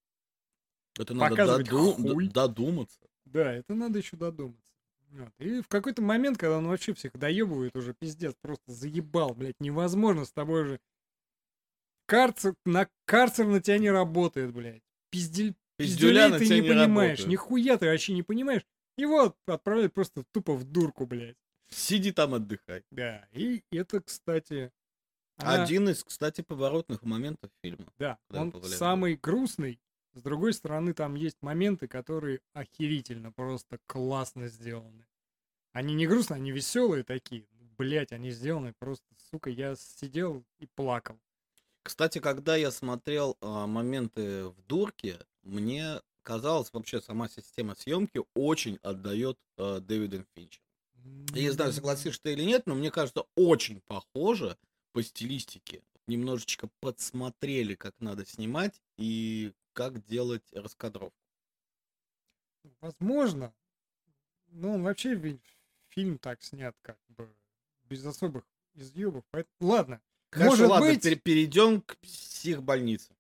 Это надо доду- додуматься. Да, это надо еще додуматься. Вот. И в какой-то момент, когда он вообще всех доебывает, уже пиздец, просто заебал, блядь, невозможно с тобой же. Карцер, на, карцер на тебя не работает, блядь. Пиздель, Пиздюля ты не не понимаешь, работает. нихуя ты вообще не понимаешь. Его отправляют просто тупо в дурку, блядь. Сиди там, отдыхай. Да, и это, кстати... она- Один из, кстати, поворотных моментов фильма. Да, Да, он повлиял. самый грустный. С другой стороны, там есть моменты, которые охерительно, просто классно сделаны. Они не грустные, они веселые такие. Блять, они сделаны просто, сука, я сидел и плакал. Кстати, когда я смотрел а, моменты в дурке, мне казалось, вообще сама система съемки очень отдает а, Дэвиду Финчеру. Я не знаю, согласишься ты или нет, но мне кажется, очень похоже по стилистике. Немножечко подсмотрели, как надо снимать и как делать раскадровку. Возможно. Ну, он вообще фильм так снят, как бы, без особых изъебов. Поэт- Ладно. Хорошо, Может ладно, быть, пере- перейдем к психбольнице.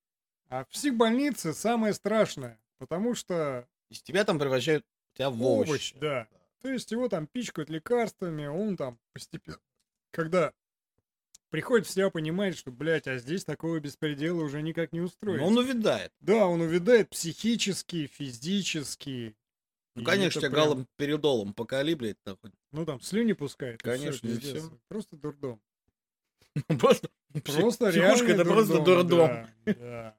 а в психбольнице самое страшное, потому что Из тебя там превращают тебя в овощ. Овощ, да. То есть его там пичкают лекарствами, он там постепенно, когда приходит в себя, понимает, что, блядь, а здесь такого беспредела уже никак не устроить. Но он увядает. Да, он увядает психически, физически. Ну, конечно, тебя прям- галом передолом блядь, нахуй. Ну там слюни пускает. и Конечно, и пиздец. всё. Просто дурдом. Просто, Просто психушка реальный это просто дурдом, дурдом. да, да.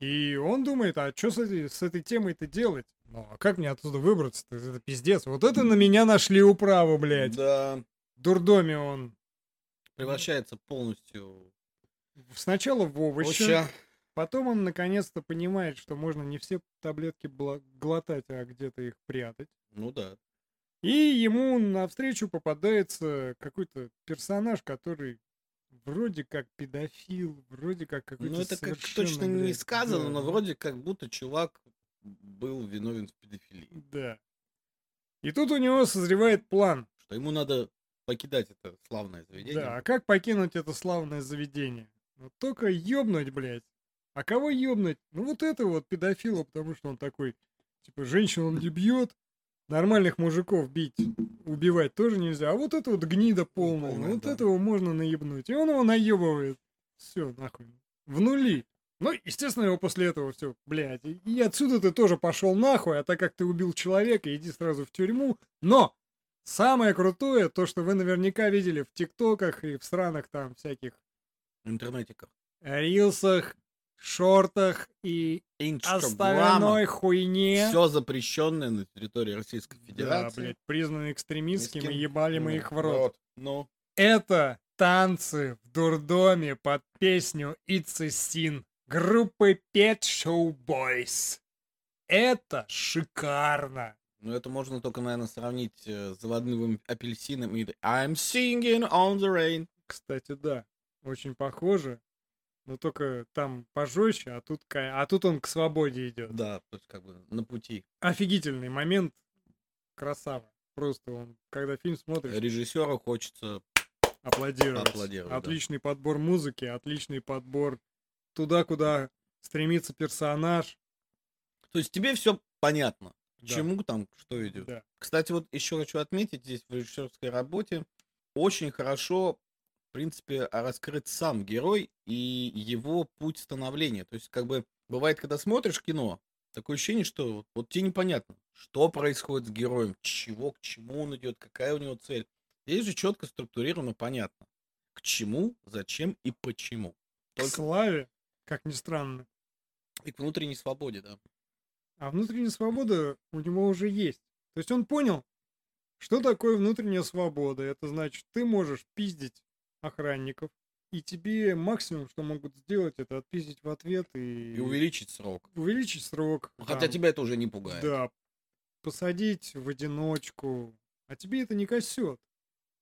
И он думает, а что с этой, с этой темой-то делать? Ну, а как мне оттуда выбраться-то? Это пиздец. Вот это на меня нашли управу, блядь. Да, В дурдоме он превращается полностью сначала в овощи, овоща. потом он наконец-то понимает, что можно не все таблетки глотать, а где-то их прятать. Ну да. И ему навстречу попадается какой-то персонаж, который вроде как педофил, вроде как какой-то Ну это как точно не блядь, сказано, да, но вроде как будто чувак был виновен в педофилии. Да. И тут у него созревает план. Что ему надо покидать это славное заведение. Да, а как покинуть это славное заведение? Ну только ёбнуть, блядь. А кого ёбнуть? Ну вот это вот педофила, потому что он такой, типа, женщин он не бьет, нормальных мужиков бить, убивать тоже нельзя. А вот это вот гнида полная, Полная, вот да. этого можно наебнуть. И он его наебывает. Все, нахуй. В нули. Ну, естественно, его после этого все, блядь, и- и отсюда ты тоже пошел нахуй, а так как ты убил человека, иди сразу в тюрьму. Но самое крутое, то, что вы наверняка видели в ТикТоках и в странах там всяких Интернетиках. рилсах, шортах и остальной хуйне. Все запрещенное на территории Российской Да, Федерации. блядь, признаны экстремистскими, Мискин. ебали мы их в рот. Ну, Это танцы в дурдоме под песню It's a Sin группы Pet Show Boys. Это шикарно. ну, это можно только, наверное, сравнить э, с заводным апельсином и I'm singing on the rain. Кстати, да, очень похоже. Но только там пожестче, а тут, а тут он к свободе идет. Да, есть как бы на пути. Офигительный момент. Красава. Просто он, когда фильм смотришь, Режиссеру хочется аплодировать. аплодировать, да. Отличный подбор музыки, отличный подбор туда, куда стремится персонаж. То есть тебе все понятно, Да, чему там что идет. Да. Кстати, вот еще хочу отметить здесь в режиссерской работе очень хорошо, в принципе, раскрыт сам герой и его путь становления. То есть, как бы, бывает, когда смотришь кино, такое ощущение, что вот, тебе непонятно, что происходит с героем, чего, к чему он идет, какая у него цель. Здесь же четко структурировано, понятно, к чему, зачем и почему. К Только славе, как ни странно. и к внутренней свободе, да. А внутренняя свобода у него уже есть. То есть он понял, что такое внутренняя свобода. Это значит, ты можешь пиздить охранников, и тебе максимум, что могут сделать, это отпиздить в ответ и, И увеличить срок. увеличить срок. Хотя там, тебя это уже не пугает. Да, посадить в одиночку. А тебе это не косет.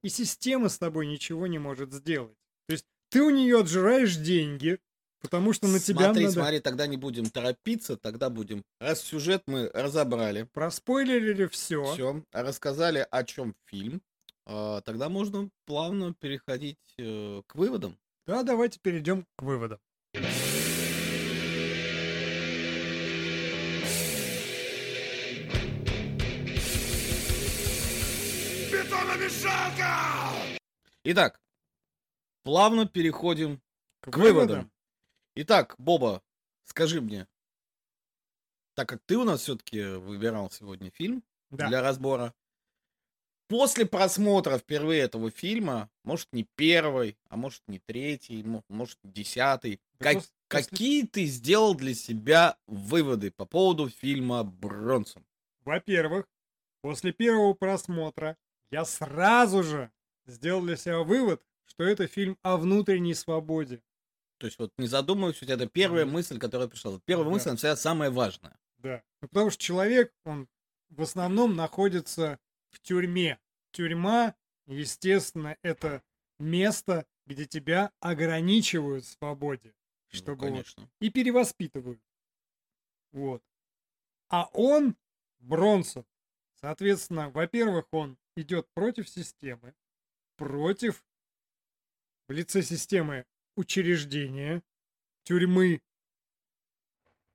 И система с тобой ничего не может сделать. То есть ты у нее отжираешь деньги, потому что на тебя смотри, надо... смотри, тогда не будем торопиться, тогда будем. Раз сюжет мы разобрали, Проспойлерили все. все, рассказали, о чем фильм, тогда можно плавно переходить э, к выводам. Да, давайте перейдем к выводам. Итак, плавно переходим К, к выводам. Итак, Боба, скажи мне, так как ты у нас все-таки выбирал сегодня фильм Да. для разбора, после просмотра впервые этого фильма, может не первый, а может не третий, мо- может не десятый, Да как- пос- после- какие ты сделал для себя выводы по поводу фильма Бронсон? Во-первых, после первого просмотра я сразу же сделал для себя вывод, что это фильм о внутренней свободе. То есть вот не задумываясь, у тебя это первая Мгм. мысль, которая пришла. Первая Да. мысль, она всегда самая важная. Да. Ну, потому что человек, он в основном находится в тюрьме. Тюрьма, естественно, это место, где тебя ограничивают в свободе. Ну, Чтобы вот конечно. и перевоспитывают. Вот. А он, Бронсон, соответственно, во-первых, он идет против системы, против в лице системы учреждения, тюрьмы.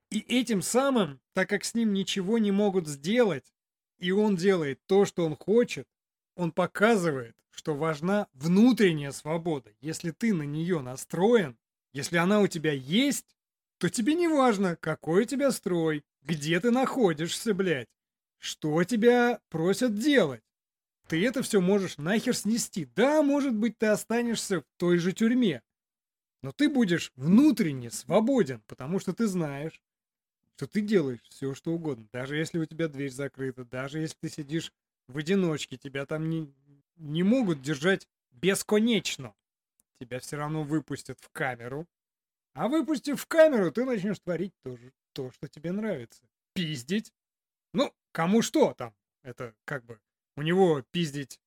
И этим самым, так как с ним ничего не могут сделать, и он делает то, что он хочет, он показывает, что важна внутренняя свобода. Если ты на нее настроен, если она у тебя есть, то тебе не важно, какой у тебя строй, где ты находишься, блядь, что тебя просят делать. Ты это все можешь нахер снести. Да, может быть, ты останешься в той же тюрьме, но ты будешь внутренне свободен, потому что ты знаешь, что ты делаешь все, что угодно. Даже если у тебя дверь закрыта, даже если ты сидишь в одиночке, тебя там не, не могут держать бесконечно. Тебя все равно выпустят в камеру. А выпустив в камеру, ты начнешь творить тоже то, что тебе нравится. Пиздить. Ну, кому что там. Это как бы у него пиздить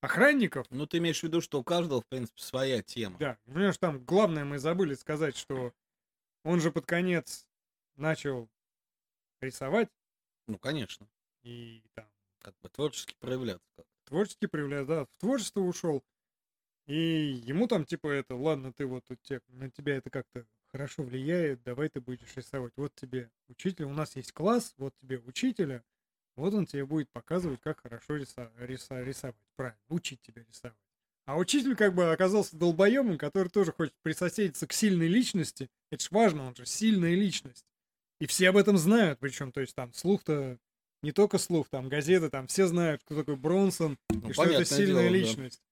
охранников. Ну, ты имеешь в виду, что у каждого, в принципе, своя тема. Да, понимаешь, там главное мы забыли сказать, что он же под конец начал рисовать Ну, конечно. и там Как бы творчески проявляться. творчески проявляет, да, в творчество ушел. И ему там типа это, ладно, ты вот у тебя, на тебя это как-то хорошо влияет, давай ты будешь рисовать. Вот тебе учитель, у нас есть класс, вот тебе учителя, вот он тебе будет показывать, как хорошо риса, риса- рисовать. Правильно, учить тебя рисовать. А учитель как бы оказался долбоемом, который тоже хочет присоседиться к сильной личности. Это ж важно, он же сильная личность. И все об этом знают, причем, то есть там слух-то не только слух, там газеты, там все знают, кто такой Бронсон, Ну, и что это сильная дело, да. личность.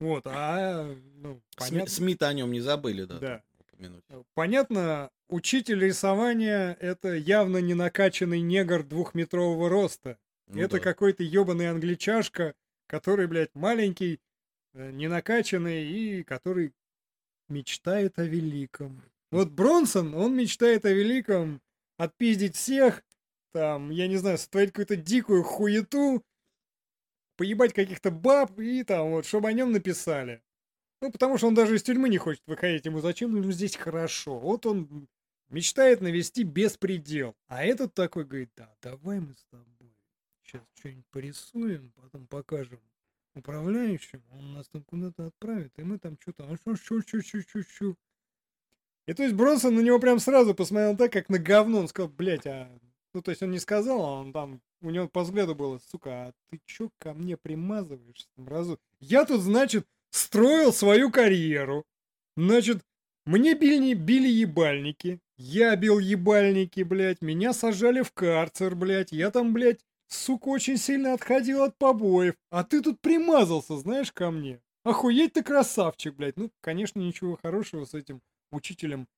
Вот, а, ну, понятно. СМИ-то о нем не забыли, да. Да. упомянуть. Понятно, учитель рисования — это явно не накачанный негр двухметрового роста. Ну это да. какой-то ебаный англичашка, который, блядь, маленький, э, не накачанный и который мечтает о великом. Вот Бронсон, он мечтает о великом, отпиздить всех, там, я не знаю, сотворить какую-то дикую хуету, поебать каких-то баб и там вот, чтобы о нем написали. Ну, потому что он даже из тюрьмы не хочет выходить. Ему зачем? Ну, здесь хорошо. Вот он мечтает навести беспредел. А этот такой говорит, да, давай мы с тобой сейчас что-нибудь порисуем, потом покажем управляющему, он нас там куда-то отправит, и мы там что-то, а что, что, что, что, что, что. И то есть Бронсон на него прям сразу посмотрел так, как на говно. Он сказал, блядь, а... Ну, то есть он не сказал, а он там... У него по взгляду было, сука, а ты чё ко мне примазываешься, мразу? Я тут, значит, строил свою карьеру. Значит, мне били, били ебальники. Я бил ебальники, блядь. Меня сажали в карцер, блядь. Я там, блядь, сука, очень сильно отходил от побоев. А ты тут примазался, знаешь, ко мне. Охуеть ты красавчик, блядь. Ну, конечно, ничего хорошего с этим учителем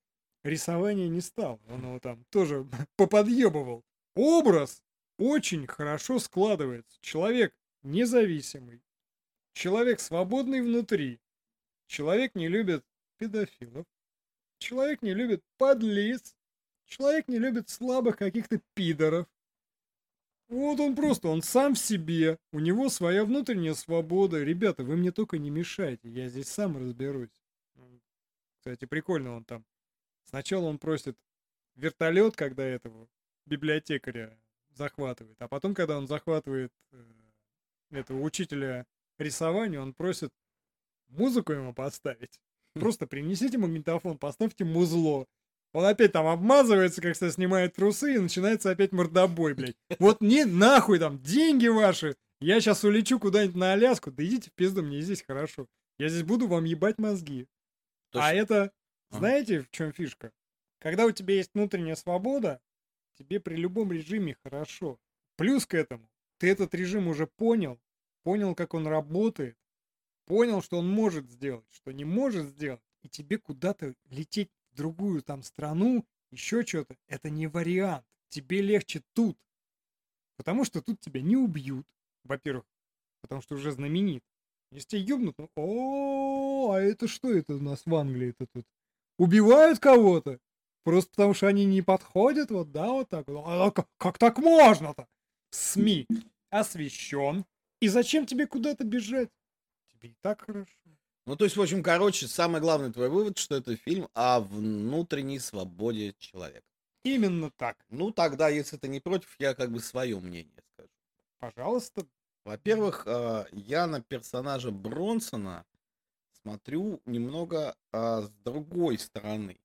рисования не стал. Он его там тоже поподъебывал. Образ очень хорошо складывается. Человек независимый. Человек свободный внутри. Человек не любит педофилов. Человек не любит подлиц. Человек не любит слабых каких-то пидоров. Вот он просто, он сам в себе. У него своя внутренняя свобода. Ребята, вы мне только не мешайте. Я здесь сам разберусь. Кстати, прикольно он там. Сначала он просит вертолет, когда этого библиотекаря захватывает. А потом, когда он захватывает э, этого учителя рисования, он просит музыку ему поставить. Просто принесите магнитофон, поставьте музло. Он опять там обмазывается, как то снимает трусы, и начинается опять мордобой, блядь. Вот не нахуй там, деньги ваши. Я сейчас улечу куда-нибудь на Аляску, да идите в пизду, мне здесь хорошо. Я здесь буду вам ебать мозги. То А это, Ага. знаете, в чем фишка? Когда у тебя есть внутренняя свобода, тебе при любом режиме хорошо. Плюс к этому, ты этот режим уже понял, понял, как он работает, понял, что он может сделать, что не может сделать, и тебе куда-то лететь в другую там страну, еще что-то, это не вариант. Тебе легче тут. Потому что тут тебя не убьют, во-первых, потому что уже знаменит. Если тебя ёбнут, ну, о, а это что это у нас в Англии-то тут? Убивают кого-то? Просто потому что они не подходят, вот, да, вот так. А как, как так можно-то? СМИ освещен. И зачем тебе куда-то бежать? Тебе и так хорошо. Ну, то есть, в общем, короче, самый главный твой вывод, что это фильм о внутренней свободе человека. Именно так. Ну, тогда, если ты не против, я как бы свое мнение скажу. Пожалуйста. Во-первых, э, я на персонажа Бронсона смотрю немного а, с другой стороны.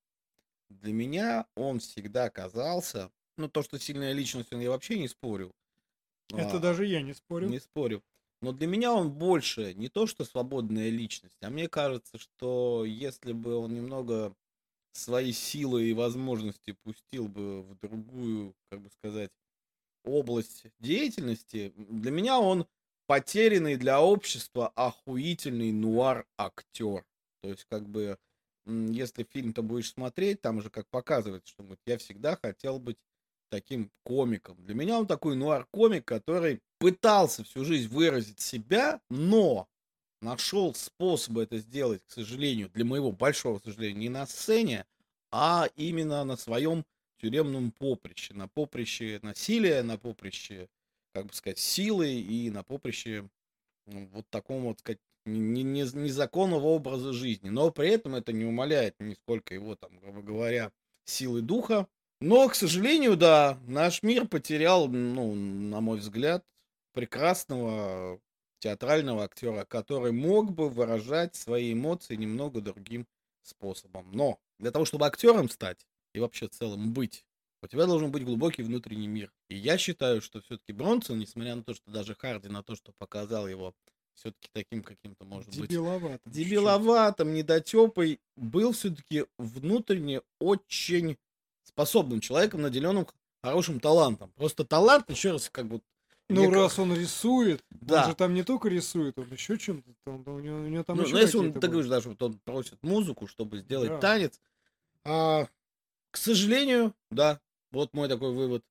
Для меня он всегда казался, ну, то, что сильная личность, он я вообще не спорю. Это А, даже я не спорю. Не спорю. Но для меня он больше не то, что свободная личность, а мне кажется, что если бы он немного свои силы и возможности пустил бы в другую, как бы сказать, область деятельности, для меня он потерянный для общества охуительный нуар-актер. То есть, как бы, если фильм-то будешь смотреть, там же как показывается, что вот я всегда хотел быть таким комиком. Для меня он такой нуар-комик, который пытался всю жизнь выразить себя, но нашел способы это сделать, к сожалению, для моего большого сожаления, не на сцене, а именно на своем тюремном поприще, на поприще насилия, на поприще, как бы сказать, силы и на поприще ну, вот таком вот, сказать, не- не- не- незаконного образа жизни. Но при этом это не умаляет нисколько его, там, грубо говоря, силы духа. Но, к сожалению, да, наш мир потерял, ну, на мой взгляд, прекрасного театрального актера, который мог бы выражать свои эмоции немного другим способом. Но для того, чтобы актером стать и вообще в целом быть, у тебя должен быть глубокий внутренний мир. И я считаю, что все-таки Бронсон, несмотря на то, что даже Харди, на то, что показал его все-таки таким каким-то, может быть, Дебиловато. чуть-чуть. дебиловатым, недотепой, был все-таки внутренне очень способным человеком, наделенным хорошим талантом. Просто талант, еще раз, как бы... Ну, мне раз он рисует, Да. он же там не только рисует, он еще чем-то, там, у, него, у него там Ну, еще ну, если он, ты говоришь, даже вот он просит музыку, чтобы сделать Да. танец. А, к сожалению, да, вот мой такой вывод.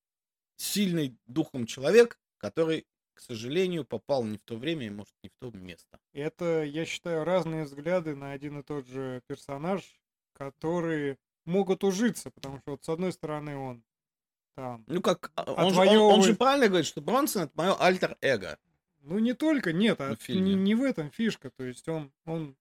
Сильный духом человек, который, к сожалению, попал не в то время и, может, не в то место. Это, я считаю, разные взгляды на один и тот же персонаж, которые могут ужиться, потому что вот с одной стороны он там, Ну, как, а, он, же, он- он же правильно говорит, что Бронсон это мое альтер-эго. ну не только, нет, а не, не в этом фишка, то есть он, он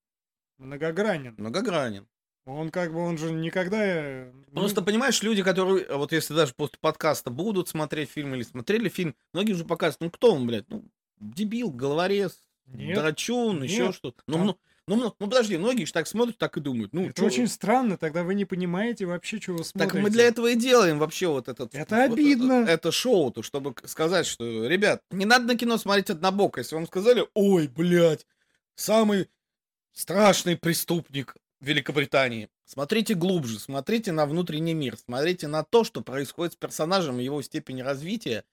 многогранен. Многогранен. Он как бы, он же никогда... э, Просто, понимаешь, люди, которые, э, вот если даже после подкаста будут смотреть фильм или смотрели фильм, многие уже показывают, ну, кто он, блядь, ну, дебил, головорез, Нет, драчун, еще нет, что-то. Ну, там- ну, ну, ну, подожди, многие же так смотрят, так и думают. Ну, это чё- очень странно, тогда вы не понимаете вообще, что вы смотрите. Так мы для этого и делаем вообще вот этот... Это вот обидно. Это шоу-то, чтобы сказать, что, ребят, не надо на кино смотреть однобоко. Если вам сказали, ой, блядь, самый страшный преступник Великобритании. Смотрите глубже, смотрите на внутренний мир, смотрите на то, что происходит с персонажем, его степень развития,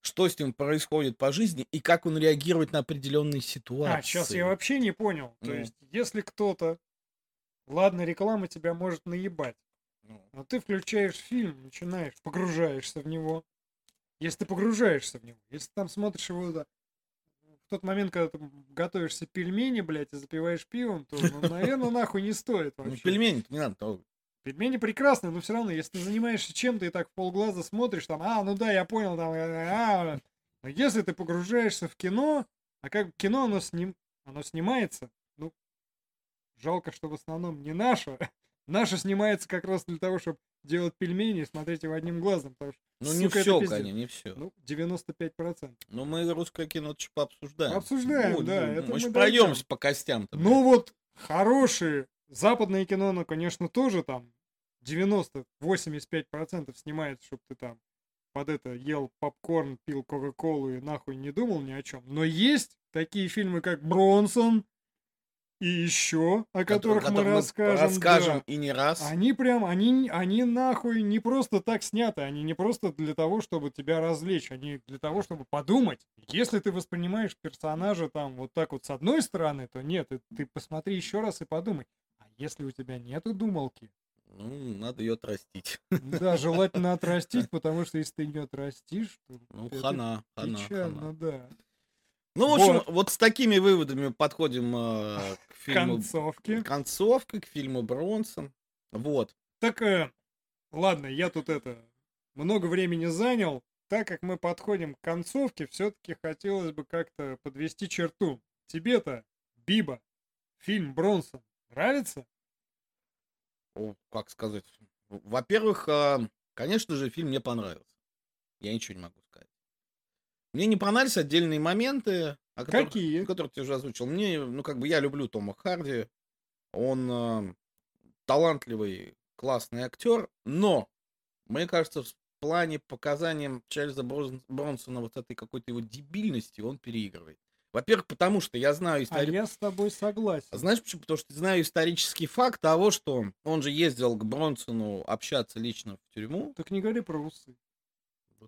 что с ним происходит по жизни и как он реагирует на определенные ситуации. А, сейчас я вообще не понял. То Ну. есть, если кто-то... Ладно, реклама тебя может наебать. Ну, Но ты включаешь фильм, начинаешь, погружаешься в него. Если ты погружаешься в него, если там смотришь его тот момент, когда ты готовишься пельмени, блядь, и запиваешь пивом, то, ну, наверное, нахуй не стоит ну, вообще. пельмени не надо. Пельмени прекрасные, но все равно, если ты занимаешься чем-то и так в полглаза смотришь, там, а, ну да, я понял, там, а, а». но если ты погружаешься в кино, а как кино, оно, сним... оно снимается, ну, жалко, что в основном не наше. Наше снимается как раз для того, чтобы делать пельмени и смотреть его одним глазом, потому что, Ну, не сука, это все, конечно, не все. ну, 95%. Ну, мы русское кино чуть пообсуждаем. Обсуждаем, Ну, да, ну, это мы же пройдемся по костям. Ну вот, хорошие западное кино, ну, конечно, тоже там 90-85% снимается, чтобы ты там под это ел попкорн, пил кока-колу и нахуй не думал ни о чем. Но есть такие фильмы, как Бронсон и еще, о которых мы расскажем. расскажем да. и не раз. Они прям, они, они нахуй не просто так сняты, они не просто для того, чтобы тебя развлечь, они для того, чтобы подумать. Если ты воспринимаешь персонажа там вот так вот с одной стороны, то нет, ты, ты посмотри еще раз и подумай. А если у тебя нету думалки, Ну, надо ее отрастить. да, желательно отрастить, потому что если ты не отрастишь, то Ну, хана, хана, печально, хана. да. Ну, в общем, Вот. вот. с такими выводами подходим э, к фильму... Концовки. Концовка, к фильму Бронсон. Вот. Так, э, ладно, я тут это много времени занял. Так как мы подходим к концовке, все-таки хотелось бы как-то подвести черту. Тебе-то, Биба, фильм Бронсон нравится? О, как сказать. Во-первых, э, конечно же, фильм мне понравился. Я ничего не могу сказать. Мне не понравились отдельные моменты, о которых, Какие? которых ты уже озвучил. Мне, ну, как бы я люблю Тома Харди. Он э, талантливый, классный актер, но, мне кажется, в плане показанием Чарльза Брон- Бронсона вот этой какой-то его дебильности он переигрывает. Во-первых, потому что я знаю А историю. я с тобой согласен. А Знаешь почему? Потому что знаю исторический факт того, что он же ездил к Бронсону общаться лично в тюрьму. Так не говори про усы,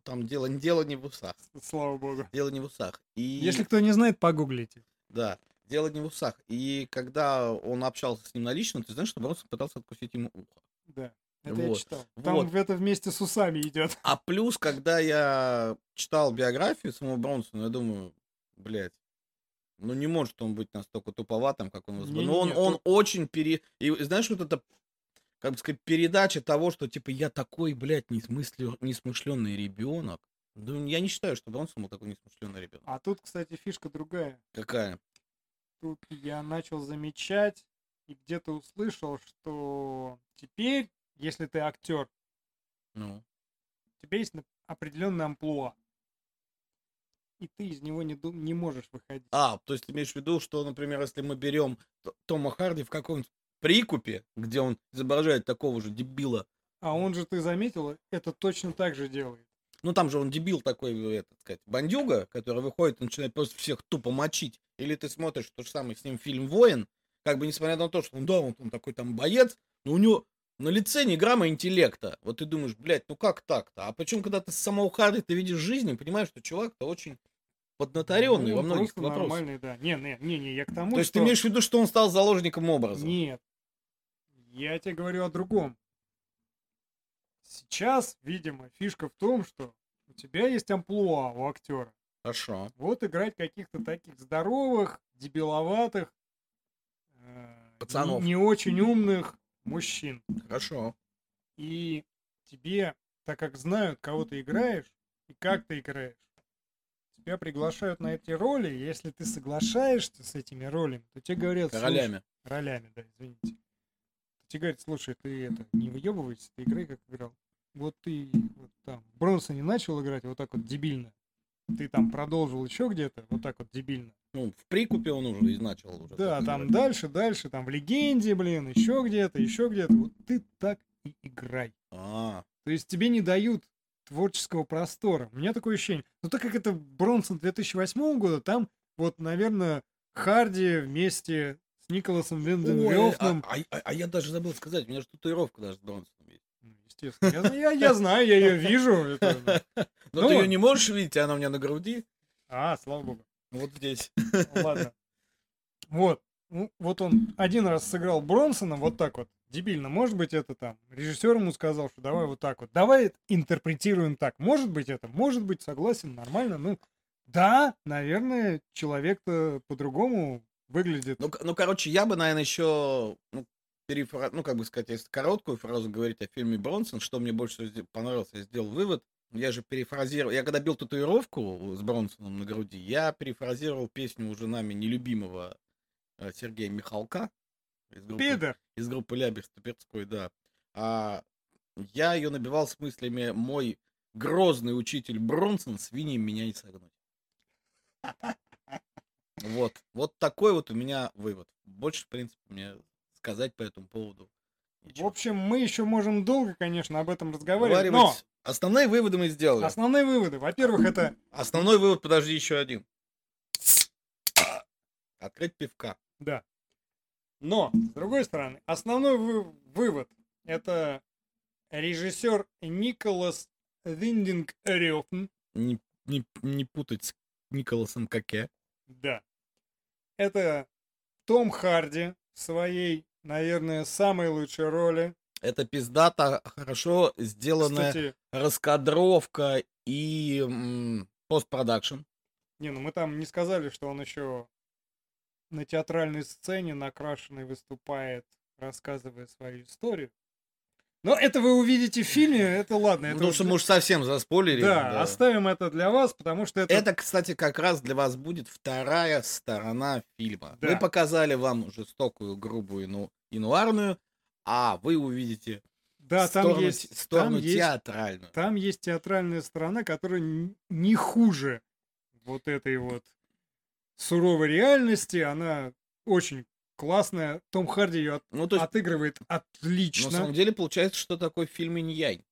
Там дело, дело не в усах. слава богу. Дело не в усах. И, Если кто не знает, погуглите. Да, дело не в усах. И когда он общался с ним на лично, ты знаешь, что Бронсон пытался откусить ему ухо. Да, это я Вот, читал. Там вот. это вместе с усами идет. А плюс, когда я читал биографию самого Бронсона, я думаю, блядь, ну не может он быть настолько туповатым, как он возможно. Но он, Не-не-не, он тут- очень пере... И знаешь, вот это, как бы сказать, передача того, что типа я такой, блядь, несмысле... несмышленный ребенок. Ну, я не считаю, что Бронсон был такой несмышленный ребенок. А тут, кстати, фишка другая. Какая? тут я начал замечать и где-то услышал, что теперь, если ты актер, Ну. у тебя есть определенный амплуа. И ты из него не, ду- не можешь выходить. А, то есть ты имеешь в виду, что, например, если мы берем Тома Харди в каком-нибудь прикупе, где он изображает такого же дебила, А он же, ты заметил, это точно так же делает. Ну там же он дебил такой, э, этот сказать, бандюга, который выходит и начинает просто всех тупо мочить. Или ты смотришь то же самое с ним фильм «Воин», как бы несмотря на то, что он, да, он, он такой там боец, но у него на лице ни грамма интеллекта. Вот ты думаешь, блядь, ну как так-то? А почему, когда ты с самого Харди ты видишь жизнь и понимаешь, что чувак-то очень поднаторенный Ну, во многих вопросах. нормальный, да. Не, не, не, не, я к тому, То есть что... ты имеешь в виду, что он стал заложником образа? Нет. Я тебе говорю о другом. Сейчас, видимо, фишка в том, что у тебя есть амплуа у актера. Хорошо. Вот играть каких-то таких здоровых, дебиловатых, э, Пацанов. Не, не очень умных мужчин. Хорошо. И тебе, так как знают, кого ты играешь и как ты играешь, тебя приглашают на эти роли. Если ты соглашаешься с этими ролями, то тебе говорят... «Слушай, Ролями. ролями, да, извините. Тебе говорят, слушай, ты это, не выебывайся, ты играй, как играл. Вот ты вот там в Бронсоне начал играть вот так вот дебильно. Ты там продолжил еще где-то, вот так вот дебильно. Ну, в прикупе он уже и начал уже. Да, там играть. дальше, дальше, там в Легенде, блин, еще где-то, еще где-то. Вот ты так и играй. А, То есть тебе не дают творческого простора. У меня такое ощущение. Но так как это Бронсон 2008 года, там вот, наверное, Харди вместе Николасом Винден Ой, Рёфном. а, а- а я даже забыл сказать, у меня же татуировка даже с Бронсоном есть. Ну, естественно. Я, я, я знаю, я ее вижу. это- Но Ну ты ее не можешь видеть, она у меня на груди. А, слава богу. Вот здесь. Ну, Ладно. Вот. Ну, вот он один раз сыграл Бронсона вот так вот, дебильно. Может быть, это там режиссер ему сказал, что давай вот так вот. Давай интерпретируем так. Может быть, это, может быть, согласен, нормально. Ну, да, наверное, человек-то по-другому выглядит. Ну, ну, короче, я бы, наверное, еще, ну, перефра- ну, как бы сказать, если короткую фразу говорить о фильме Бронсон, что мне больше всего понравилось, я сделал вывод. Я же перефразировал, я когда бил татуировку с Бронсоном на груди, я перефразировал песню уже нами нелюбимого э, Сергея Михалка из группы, Пидор. из группы Лябер Ступерской, да. А, я ее набивал с мыслями «Мой грозный учитель Бронсон свиньи меня не согнуть». Вот, вот такой вот у меня вывод. Больше, в принципе, мне сказать по этому поводу В нечего. общем, мы еще можем долго, конечно, об этом разговаривать. Но. Основные выводы мы сделали. основные выводы. Во-первых, это Основной вывод, подожди, еще один. Открыть пивка. Да. Но, с другой стороны, основной вы- вывод это режиссер Николас Виндинг Рёфн. Не, не, не путать с Николасом Каке. Да. Это Том Харди в своей, наверное, самой лучшей роли. Это пиздата, хорошо сделанная Кстати, раскадровка и постпродакшн. не, ну мы там не сказали, что он еще на театральной сцене накрашенный выступает, рассказывая свою историю. Но это вы увидите в фильме, это ладно. Это Потому вот что мы уж совсем заспойлерили. да, оставим это для вас, потому что это... Это, кстати, как раз для вас будет вторая сторона фильма. Да. Мы показали вам жестокую, грубую, ну, инуарную, а вы увидите Да, там сторону, есть, те- сторону там есть, театральную. там есть театральная сторона, которая не хуже вот этой вот суровой реальности. Она очень классная. Том Харди ее Ну, то есть, отыгрывает на отлично. самом деле, получается, что такой фильм инь-янь.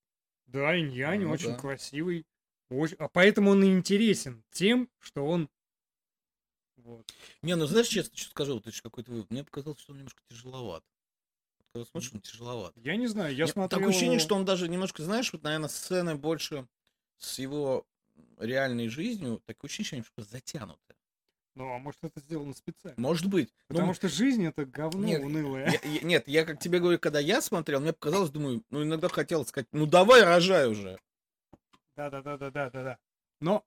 Да, Иньянь Ну очень да. красивый. Очень- А поэтому он и интересен тем, что он... Вот. Не, ну знаешь, честно, что скажу, вот ж какой-то вывод. Мне показалось, что он немножко тяжеловат. Когда смотришь, он тяжеловат. Я не знаю, я Мне смотрел... Такое ощущение, что он даже немножко, знаешь, вот, наверное, сцены больше с его реальной жизнью, такое ощущение, что затянуты. Ну, а может это сделано специально? Может быть. Ну, Потому что жизнь это говно Нет, унылое. Я- я- нет, я как тебе говорю, когда я смотрел, мне показалось, думаю, ну иногда хотел сказать, ну давай рожай уже. Да-да-да-да-да-да. Но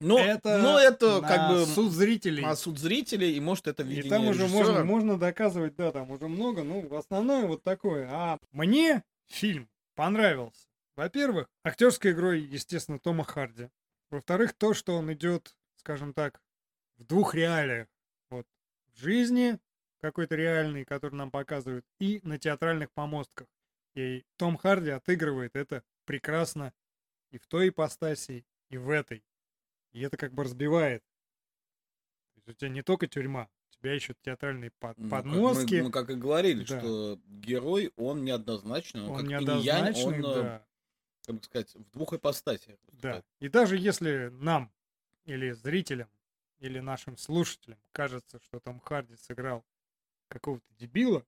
Но это, но это как бы суд зрителей. на суд зрителей, и может это И видение там уже можно, режиссера. можно доказывать, да, там уже много, ну, основное вот такое. А мне фильм понравился. Во-первых, актерской игрой, естественно, Тома Харди. Во-вторых, то, что он идет, скажем так, в двух реалиях. Вот в жизни какой-то реальный, который нам показывают, и на театральных помостках. И Том Харди отыгрывает это прекрасно и в той ипостаси, и в этой. И это как бы разбивает. То есть у тебя не только тюрьма, у тебя еще театральные под- Ну, как мы- подмостки. Мы, как и говорили, Да. что герой, он неоднозначный, он, он как неоднозначный, он, э, да. как сказать, в двух ипостасях. Да. И даже если нам или зрителям или нашим слушателям кажется, что Том Харди сыграл какого-то дебила,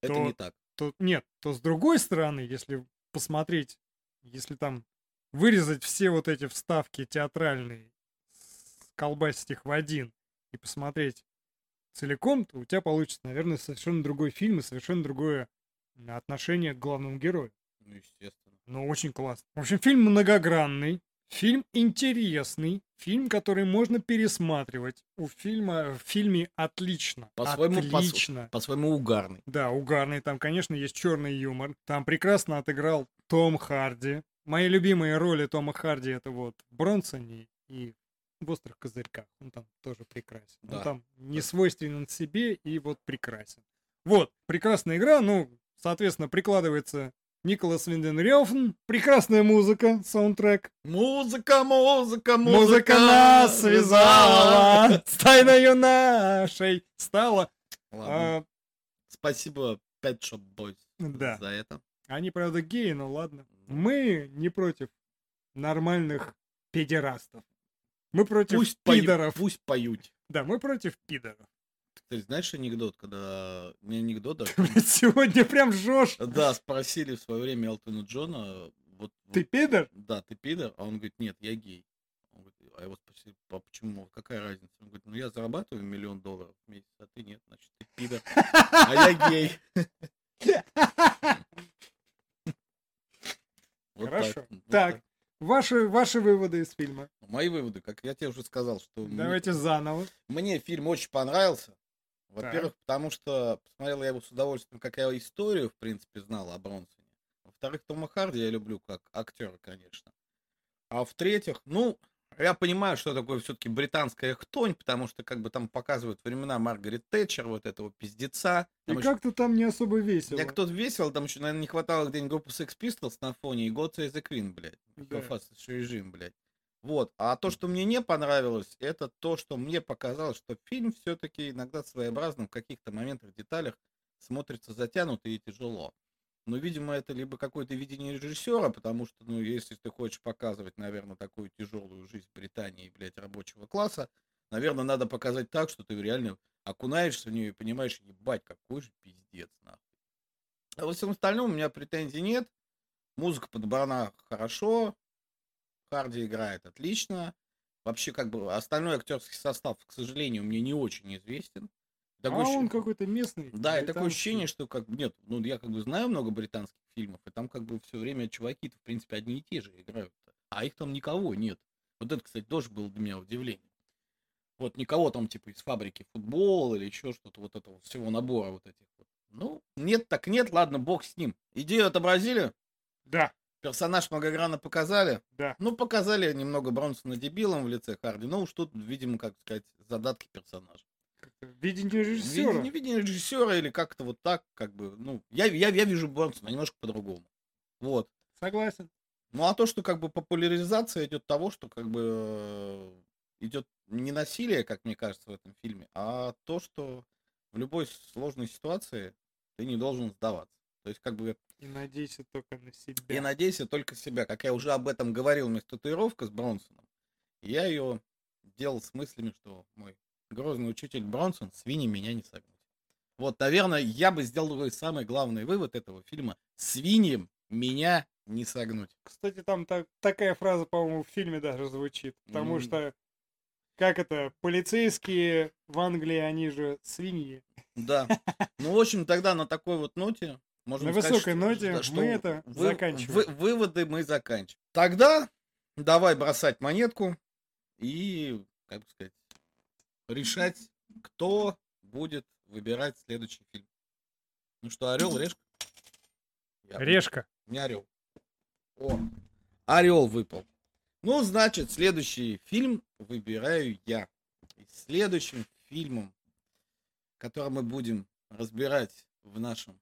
Это то- не так. то нет, то с другой стороны, если посмотреть, если там вырезать все вот эти вставки театральные, колбасить их в один и посмотреть целиком, то у тебя получится, наверное, совершенно другой фильм и совершенно другое отношение к главному герою. Ну, естественно. Ну, очень классно. В общем, фильм многогранный, фильм интересный, фильм, который можно пересматривать. У фильма, в фильме отлично. По-своему, по- отлично. По-своему угарный. Да, угарный. Там, конечно, есть черный юмор. Там прекрасно отыграл Том Харди. Мои любимые роли Тома Харди это вот Бронсоне и в «Острых козырьках». Он там тоже прекрасен. Он Да. там не свойственен себе и вот прекрасен. Вот, прекрасная игра. Ну, соответственно, прикладывается Николас Винден Рёфн. Прекрасная музыка, саундтрек. Музыка, музыка, музыка. Музыка нас связала, с тайною нашей стала. Ладно. А, Спасибо Pet Shop Boys да. за это. Они, правда, геи, но ладно. Мы не против нормальных педерастов. Мы против Пусть, пою- пидоров. пусть поют. Да, мы против пидоров. Ты знаешь анекдот, когда... Не анекдот. Блядь, сегодня прям жжешь. Да, спросили в свое время Элтона Джона, вот, Ты вот, пидор? да, ты пидор? А он говорит, нет, я гей. Он говорит, а его спросили, а почему, какая разница? Он говорит, ну я зарабатываю миллион долларов в месяц, а ты нет, значит ты пидор. А я гей. Вот Хорошо. Вот Так. Ваши, ваши выводы из фильма. Мои выводы, как я тебе уже сказал, что мне- Давайте заново. мне фильм очень понравился. Во-первых, потому что посмотрел я его с удовольствием, как я историю, в принципе, знал о Бронсоне. Во-вторых, Тома Харди я люблю как актера, конечно. А в-третьих, ну, я понимаю, что такое все-таки британская хтонь, потому что как бы там показывают времена Маргарет Тэтчер, вот этого пиздеца. И Там еще- как-то там не особо весело. Я кто-то весело, там еще, наверное, не хватало где-нибудь группы Sex Pistols на фоне и God Save the Queen, блядь. Да. Fast режим, блядь. Вот. А то, что мне не понравилось, это то, что мне показалось, что фильм все-таки иногда своеобразным в каких-то моментах, деталях смотрится затянуто и тяжело. Но, видимо, это либо какое-то видение режиссера, потому что, ну, если ты хочешь показывать, наверное, такую тяжелую жизнь Британии, блядь, рабочего класса, наверное, надо показать так, что ты реально окунаешься в нее и понимаешь, ебать, какой же пиздец, нахуй. А во всем остальном у меня претензий нет. Музыка подобрана хорошо. Харди играет отлично. Вообще, как бы, остальной актерский состав, к сожалению, мне не очень известен. А Такое ощущ- он какой-то местный. да, и такое британский. ощущение, что как бы нет, ну я как бы знаю много британских фильмов, и там как бы все время чуваки-то, в принципе, одни и те же играют. А их там никого нет. Вот это, кстати, тоже было для меня удивление. Вот никого там типа из фабрики футбол или еще что-то, вот этого всего набора вот этих вот. Ну, нет, так нет, ладно, бог с ним. Идею отобразили, Да, персонаж многогранно показали. да. Ну, показали немного Бронсона дебилом в лице Харди, но уж тут, видимо, как сказать, задатки персонажа. Видение режиссера. Не видение режиссера или как-то вот так, как бы, ну, я, я, я вижу Бронсона немножко по-другому. Вот. Согласен. Ну, а то, что как бы популяризация идет того, что как бы э, идет не насилие, как мне кажется, в этом фильме, а то, что в любой сложной ситуации ты не должен сдаваться. То есть, как бы, И надейся только на себя. и надейся только себя. Как я уже об этом говорил, у меня татуировка с Бронсоном. Я ее делал с мыслями, что мой грозный учитель Бронсон свиньи меня не согнуть. Вот, наверное, я бы сделал такой самый главный вывод этого фильма. Свиньям меня не согнуть. Кстати, там та- такая фраза, по-моему, в фильме даже звучит. Потому Ну. что, как это, полицейские в Англии, они же свиньи. Да. Ну, в общем, тогда на такой вот ноте можем На сказать, высокой что- ноте что мы это вы- заканчиваем. вы- выводы мы заканчиваем. Тогда давай бросать монетку и, как бы сказать, решать, кто будет выбирать следующий фильм. Ну что, орел, решка? Я- Решка. Не орел. О, орел выпал. Ну, значит, следующий фильм выбираю я. И следующим фильмом, который мы будем разбирать в нашем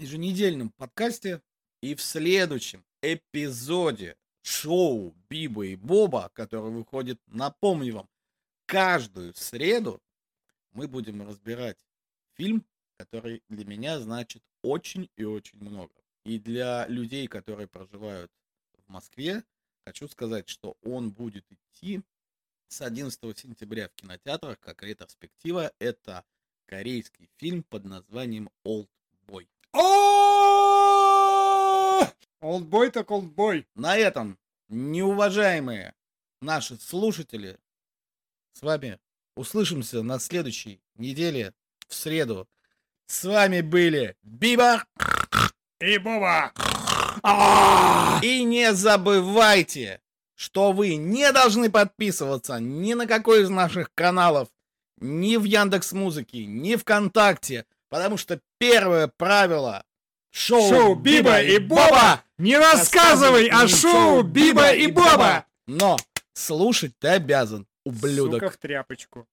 еженедельном подкасте и в следующем эпизоде шоу Биба и Боба, который выходит, напомню вам, каждую среду, мы будем разбирать фильм, который для меня значит очень и очень много. И для людей, которые проживают в Москве, хочу сказать, что он будет идти с 11 сентября в кинотеатрах как ретроспектива. Это корейский фильм под названием Old Boy. Олдбой так олдбой. На этом, неуважаемые наши слушатели, с вами услышимся на следующей неделе в среду. С вами были Биба И Боба. И не забывайте, что вы не должны подписываться ни на какой из наших каналов, ни в Яндекс Музыке, ни ВКонтакте, потому что первое правило шоу, Шоу Биба и Боба. Не рассказывай о шоу Биба и Боба. Но слушать ты обязан, ублюдок. Сука в тряпочку.